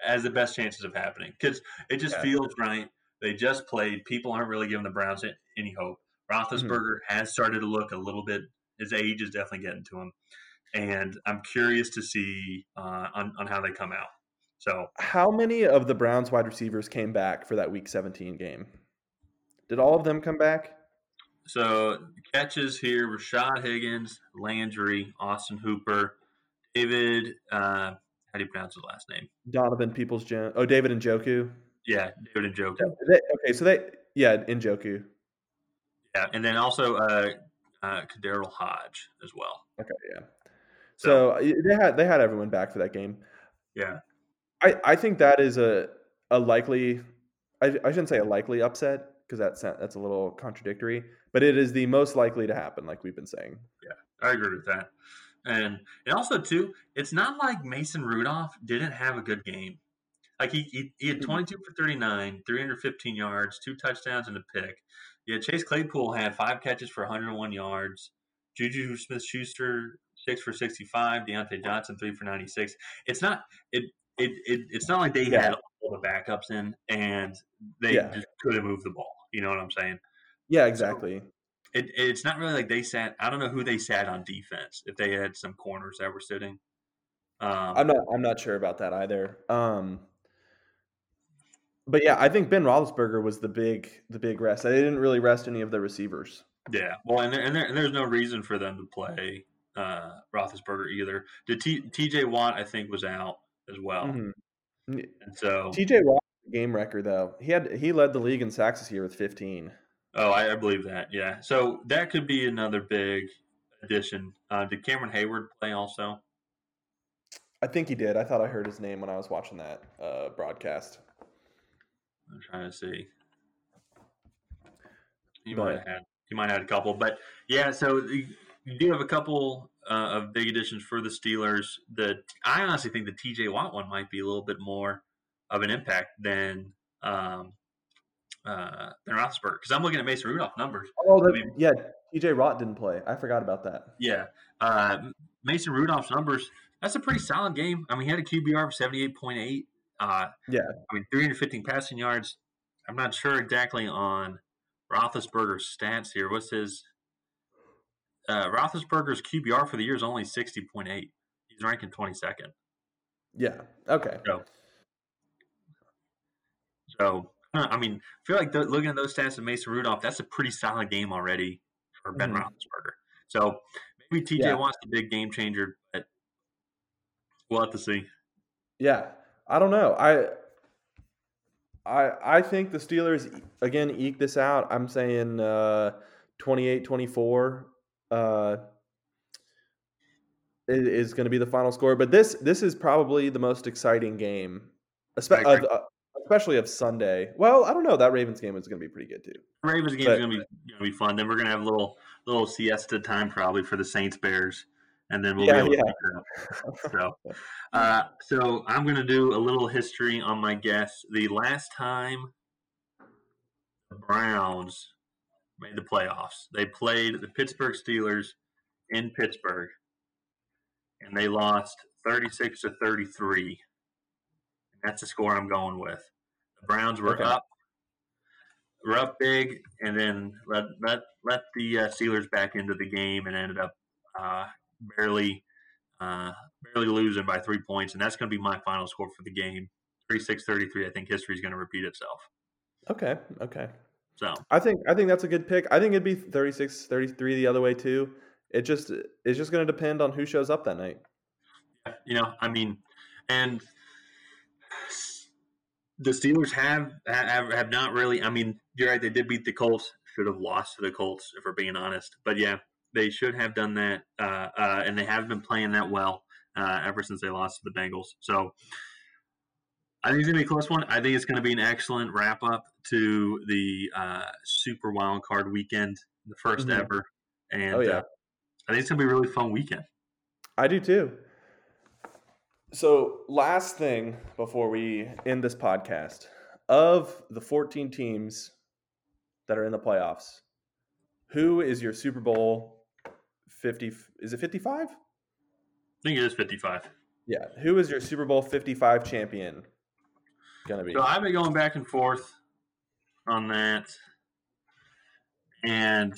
has the best chances of happening because it just Yeah. feels right. They just played. People aren't really giving the Browns any hope. Roethlisberger has started to look a little bit. His age is definitely getting to him, and I'm curious to see uh, on on how they come out. So How many of the Browns wide receivers came back for that Week 17 game? Did all of them come back? So catches here: Rashad Higgins, Landry, Austin Hooper, David. Uh, how do you pronounce his last name? Donovan Peoples Jones. Oh, David Njoku. Yeah, David and okay, so they yeah, in Joku. Yeah, and then also uh, uh, Daryl Hodge as well. Okay, yeah. So y- they had they had everyone back for that game. Yeah, I, I think that is a a likely I, I shouldn't say a likely upset because that's that's a little contradictory, but it is the most likely to happen, like we've been saying. Yeah, I agree with that. And and also too, it's not like Mason Rudolph didn't have a good game. Like he he, he had Mhm. 22 for 39, 315 yards, two touchdowns and a pick. Yeah, Chase Claypool had five catches for 101 yards. Juju Smith Schuster six for sixty five. Diontae Johnson three for ninety six. It's not it, it it it's not like they Yeah. had all the backups in and they Yeah. just couldn't move the ball. You know what I'm saying? Yeah, exactly. It, it's not really like they sat. I don't know who they sat on defense. If they had some corners that were sitting. Um, I'm not. I'm not sure about that either. Um, but yeah, I think Ben Roethlisberger was the big, the big rest. They didn't really rest any of the receivers. Yeah, well, and, there, and, there, and there's no reason for them to play uh, Roethlisberger either. Did T, T.J. Watt, I think, was out as well, Mhm. And so T.J. Watt game record though. He had he led the league in sacks this year with 15. oh, I, I believe that. Yeah, so that could be another big addition. Uh, did Cameron Heyward play also? I think he did. I thought I heard his name when I was watching that uh, broadcast. I'm trying to see. He But- might have had he might have had a couple, but yeah. So you you do have a couple uh, of big additions for the Steelers. The I honestly think the T.J. Watt one might be a little bit more of an impact than um, uh, than Roethlisberger because I'm looking at Mason Rudolph numbers. Oh, that, mean- yeah. T.J. Watt didn't play. I forgot about that. Yeah, uh, Mason Rudolph's numbers. That's a pretty solid game. I mean, he had a QBR of 78.8. Uh, Yeah. I mean, 315 passing yards. I'm not sure exactly on Roethlisberger's stats here. What's his? Uh, Roethlisberger's QBR for the year is only 60.8. He's ranking 22nd. Yeah. Okay. So, uh, I mean, I feel like th- looking at those stats of Mason Rudolph, that's a pretty solid game already for Ben Mhm. Roethlisberger. So maybe TJ Yeah. Watt's the big game changer, but we'll have to see. Yeah. I don't know. I I I think the Steelers again eke this out. I'm saying uh 28-24 uh is going to be the final score, but this this is probably the most exciting game. Espe- I agree. of, uh, especially of Sunday. Well, I don't know. That Ravens game is going to be pretty good too. Ravens game But- gonna be gonna be fun. Then we're gonna have a little little siesta time probably for the Saints Bears, and then we'll Yeah, be able yeah. to figure it out. So, uh, so I'm gonna do a little history on my guess. The last time the Browns made the playoffs, they played the Pittsburgh Steelers in Pittsburgh, and they lost 36 to 33. That's the score I'm going with. The Browns were Okay. up were up big, and then let let let the uh, Steelers back into the game, and ended up uh, barely uh, barely losing by three points, and that's going to be my final score for the game. 36-33. I think history is going to repeat itself. Okay. Okay. So I think I think that's a good pick. I think it'd be 36 33 the other way too. It just it's just going to depend on who shows up that night. you know, I mean, and the Steelers have have have not really. I mean, you're right. They did beat the Colts. Should have lost to the Colts if we're being honest. But yeah, they should have done that, uh, uh, and they have been playing that well uh, ever since they lost to the Bengals. So I think it's gonna be a close one. I think it's gonna be an excellent wrap up to the uh, Super Wild Card weekend, the 1st Mhm. ever. And Oh, yeah. uh, I think it's gonna be a really fun weekend. I do too. So, last thing before we end this podcast, of the 14 teams that are in the playoffs, who is your Super Bowl 50 is it 55? I think it is 55. Yeah, who is your Super Bowl 55 champion to be? So I've been going back and forth on that, and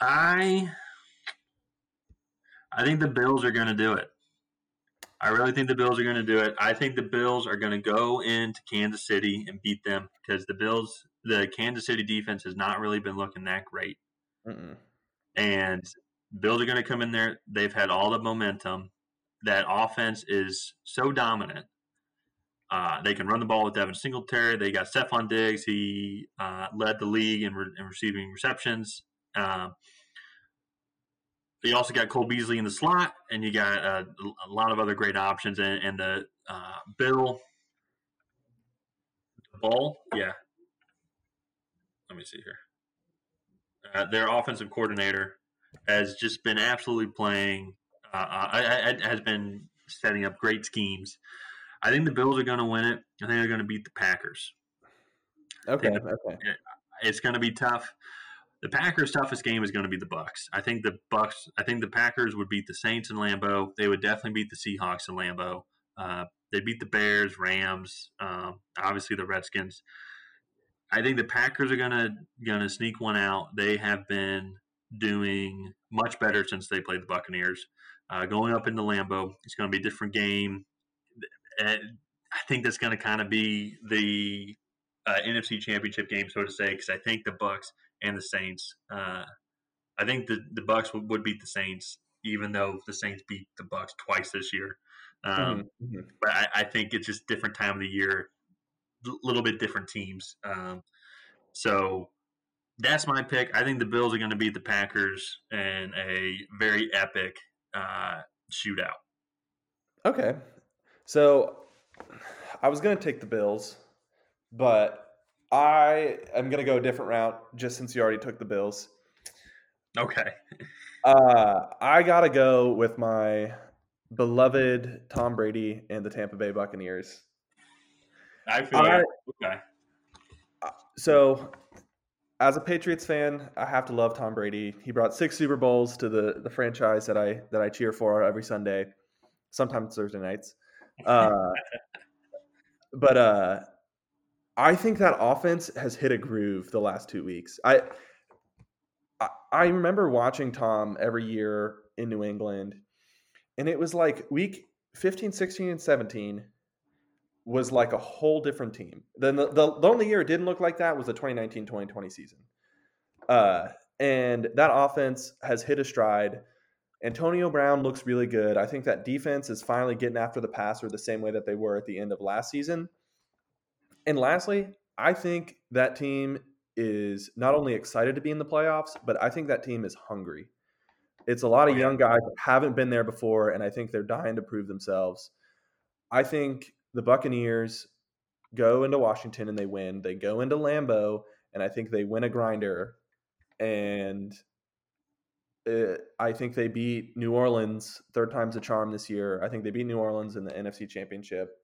I, I think the Bills are going to do it. I really think the Bills are going to do it. I think the Bills are going to go into Kansas City and beat them because the Bills, the Kansas City defense has not really been looking that great, Mm-mm. and Bills are going to come in there. They've had all the momentum. That offense is so dominant. Uh, they can run the ball with Devin Singletary. They got Stefon Diggs. He uh, led the league in, re- in receiving receptions. Um, you also got Cole Beasley in the slot, and you got uh, a lot of other great options. And, and the uh, Bill Ball, yeah. Let me see here. Uh, their offensive coordinator has just been absolutely playing. Uh, uh, has been setting up great schemes. I think the Bills are going to win it. I think they're going to beat the Packers. Okay, okay. It's going to be tough. the Packers' toughest game is going to be the Bucks. I think the Bucks. I think the Packers would beat the Saints in Lambeau. They would definitely beat the Seahawks in Lambeau. Uh, they beat the Bears, Rams, um, obviously the Redskins. I think the Packers are gonna gonna sneak one out. They have been doing much better since they played the Buccaneers. Uh, going up into Lambeau, it's going to be a different game. And I think that's going to kind of be the uh, NFC Championship game, so to say, because I think the Bucks and the Saints. Uh, I think the the Bucks would, would, beat the Saints, even though the Saints beat the Bucks twice this year. Um, mm-hmm. But I, I, think it's just different time of the year, a little bit different teams. Um, so that's my pick. I think the Bills are going to beat the Packers in a very epic uh, shootout. Okay, so I was going to take the Bills, but I am going to go a different route just since you already took the Bills. Okay. Uh, I got to go with my beloved Tom Brady and the Tampa Bay Buccaneers. I feel I, okay. So, as a Patriots fan, I have to love Tom Brady. He brought six Super Bowls to the the franchise that I that I cheer for every Sunday, sometimes Thursday nights. Uh, but uh, I think that offense has hit a groove the last two weeks. I I remember watching Tom every year in New England and it was like week 15 16 and 17 was like a whole different team. Then the, the, the only year it didn't look like that was the 2019-2020 season. Uh, and that offense has hit a stride. Antonio Brown looks really good. I think that defense is finally getting after the passer the same way that they were at the end of last season. And lastly i think that team is not only excited to be in the playoffs but i think that team is hungry. It's a lot of young guys that haven't been there before, and I think they're dying to prove themselves. I think the Buccaneers go into Washington and they win. They go into Lambeau, and I think they win a grinder. And it, I think they beat New Orleans third time's a charm this year. I think they beat New Orleans in the NFC Championship,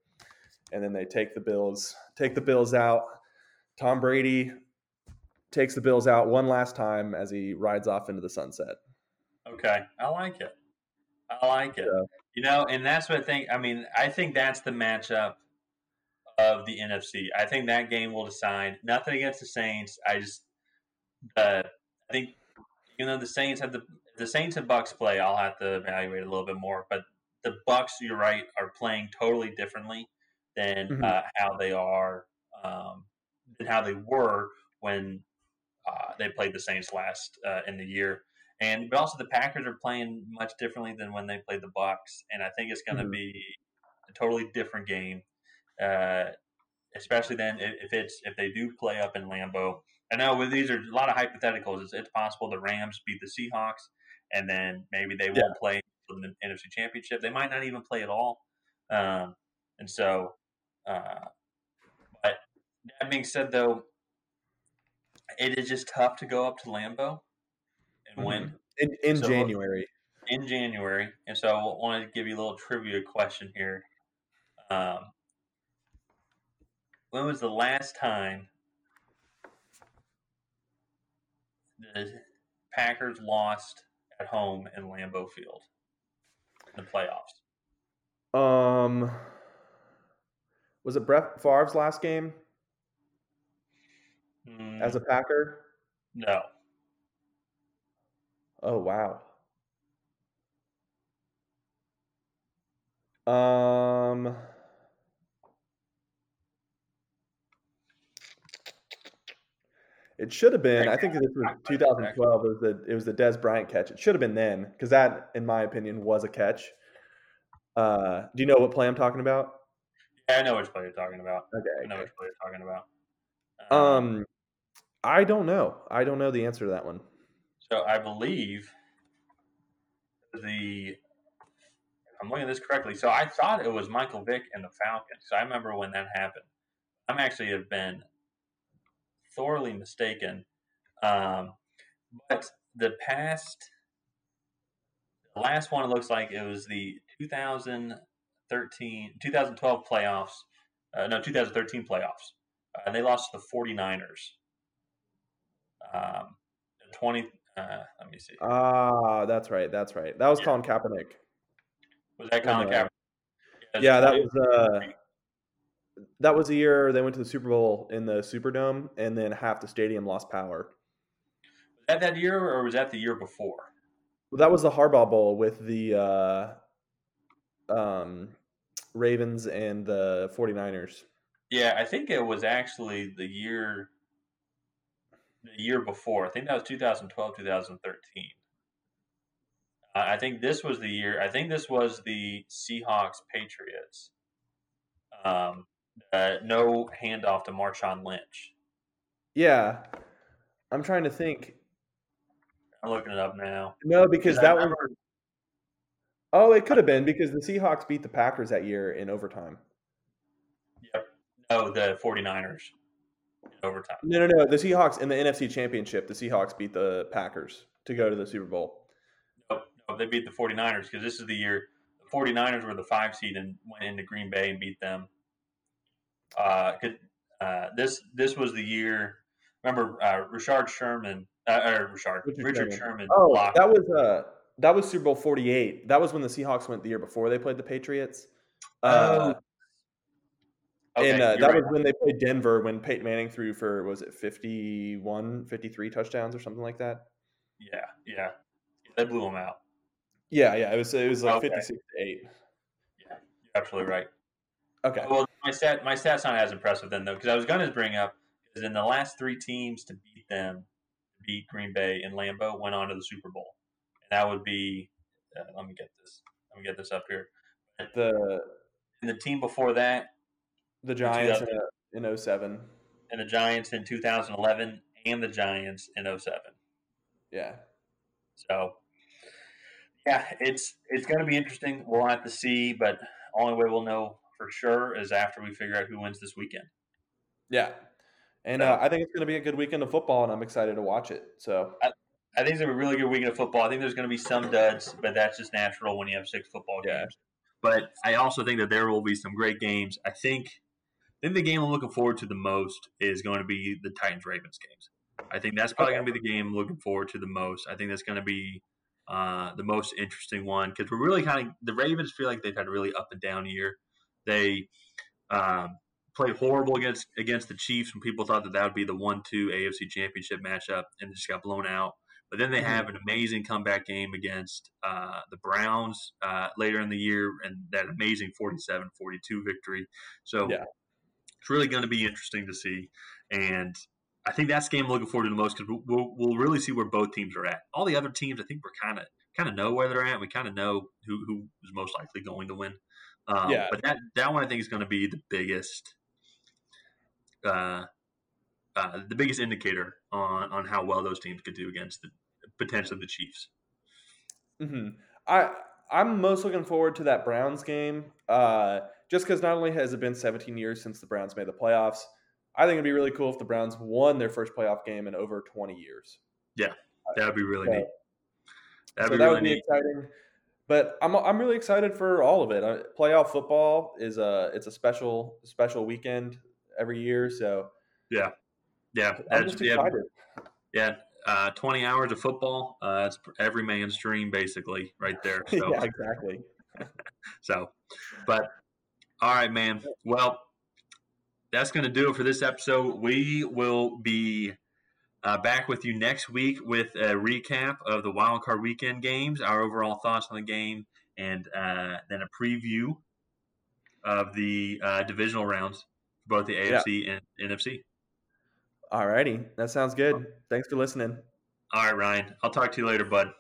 and then they take the Bills, take the Bills out. Tom Brady takes the Bills out one last time as he rides off into the sunset. Okay, I like it. I like it. Yeah. You know, and that's what I think. I mean, I think that's the matchup of the NFC. I think that game will decide. Nothing against the Saints. I just, uh, I think, you know, the Saints have the the Saints and Bucks play. I'll have to evaluate a little bit more. But the Bucks, you're right, are playing totally differently than mm-hmm. uh, how they are um, than how they were when uh, they played the Saints last uh, in the year and but also the Packers are playing much differently than when they played the Bucks, and I think it's going to mm-hmm. be a totally different game. Uh, especially then if it's if they do play up in Lambeau. I know with these are a lot of hypotheticals. It's, it's possible the Rams beat the Seahawks, and then maybe they won't play in the NFC Championship. They might not even play at all. Um, and so, uh, but that being said, though, it is just tough to go up to Lambeau and mm-hmm. win in, in so, January. In January, and so I wanted to give you a little trivia question here. Um, when was the last time the Packers lost at home in Lambeau Field in the playoffs? Um, was it Brett Favre's last game mm, as a Packer? No. Oh wow. Um It should have been. I think this was 2012. It was the it was the Dez Bryant catch. It should have been then because that, in my opinion, was a catch. Uh, do you know what play I'm talking about? Yeah, I know which play you're talking about. Okay, I know okay. which play you're talking about. Um, um, I don't know. I don't know the answer to that one. So I believe the I'm looking at this correctly. So I thought it was Michael Vick and the Falcons. So I remember when that happened. I'm actually have been thoroughly mistaken. Um, but the past, the last one, it looks like it was the 2013, 2012 playoffs. Uh, no, 2013 playoffs. Uh, they lost to the 49ers. Um, twenty. Uh, let me see. Ah, that's right. That's right. That was Yeah. Colin Kaepernick. Was that Colin uh, Kaepernick? Yeah, that was uh, that was the year they went to the Super Bowl in the Superdome, and then half the stadium lost power. Was that that year, or was that the year before? Well, that was the Harbaugh Bowl with the uh, um, Ravens and the 49ers. Yeah, I think it was actually the year the year before. I think that was 2012, 2013. Uh, I think this was the year. I think this was the Seahawks Patriots. Um, uh, no handoff to Marshawn Lynch. Yeah, I'm trying to think. I'm looking it up now. No, because that was. remember- Oh, it could have been because the Seahawks beat the Packers that year in overtime. Yep. No, the 49ers in overtime. No, no, no. The Seahawks in the NFC Championship, the Seahawks beat the Packers to go to the Super Bowl. No, no, they beat the 49ers because this is the year the 49ers were the five seed and went into Green Bay and beat them. Uh, uh, this this was the year. Remember, uh, Richard Sherman, uh, or Richard, Richard Richard, Sherman. Sherman. Oh, blocked. that was uh that was Super Bowl 48. That was when the Seahawks went the year before they played the Patriots. Uh, Okay, and uh, that right. was when they played Denver when Peyton Manning threw for was it 51, 53 touchdowns or something like that. yeah, yeah. They blew them out. Yeah, yeah, it was it was like Okay. 56 to 8. Yeah, You're absolutely right. Okay. Well, my stat my stats not as impressive then though because I was going to bring up is in the last three teams to beat them, beat Green Bay and Lambeau went on to the Super Bowl, and that would be. Uh, let me get this. Let me get this up here. The And the team before that, the Giants in, in 07. and the Giants in 2011, and the Giants in 07. Yeah. So, yeah, it's it's going to be interesting. We'll have to see, but only way we'll know for sure is after we figure out who wins this weekend. Yeah. And So- uh, I think it's going to be a good weekend of football and I'm excited to watch it. So, I think it's gonna be a really good weekend of football. I think there's gonna be some duds, but that's just natural when you have six football Yeah. games. But I also think that there will be some great games. I think I think the game I'm looking forward to the most is going to be the Titans Ravens games. I think that's probably going to be the game I'm looking forward to the most. I think that's going to be uh, the most interesting one because we're really kind of the Ravens feel like they've had a really up and down year. They um, played horrible against against the Chiefs when people thought that that would be the one-two AFC Championship matchup, and just got blown out. But then they Mhm. have an amazing comeback game against uh, the Browns uh, later in the year, and that amazing 47-42 victory. So Yeah. It's really going to be interesting to see. And I think that's the game I'm looking forward to the most because we'll, we'll, we'll really see where both teams are at. All the other teams, I think we're kind of kind of know where they're at. We kind of know who who is most likely going to win. Um, Yeah. But that that one I think is going to be the biggest. Uh, uh, the biggest indicator on, on how well those teams could do against the potentially the Chiefs. Mm-hmm. I I'm most looking forward to that Browns game, uh, just because not only has it been 17 years since the Browns made the playoffs, I think it'd be really cool if the Browns won their first playoff game in over 20 years. Yeah, That would be really So- neat. That'd so be that really would be neat. exciting. But I'm I'm really excited for all of it. Uh, playoff football is a it's a special special weekend every year, so Yeah, I'm that's, just yeah, excited. yeah. Uh, Twenty hours of football. Uh, it's every man's dream, basically, right there. So, yeah, exactly. so, but all right, man. Well, that's going to do it for this episode. We will be uh, back with you next week with a recap of the wild card weekend games, our overall thoughts on the game, and uh, then a preview of the uh, divisional rounds for both the AFC and NFC. All righty. that sounds good. Thanks for listening. All right, Ryan. I'll talk to you later, bud.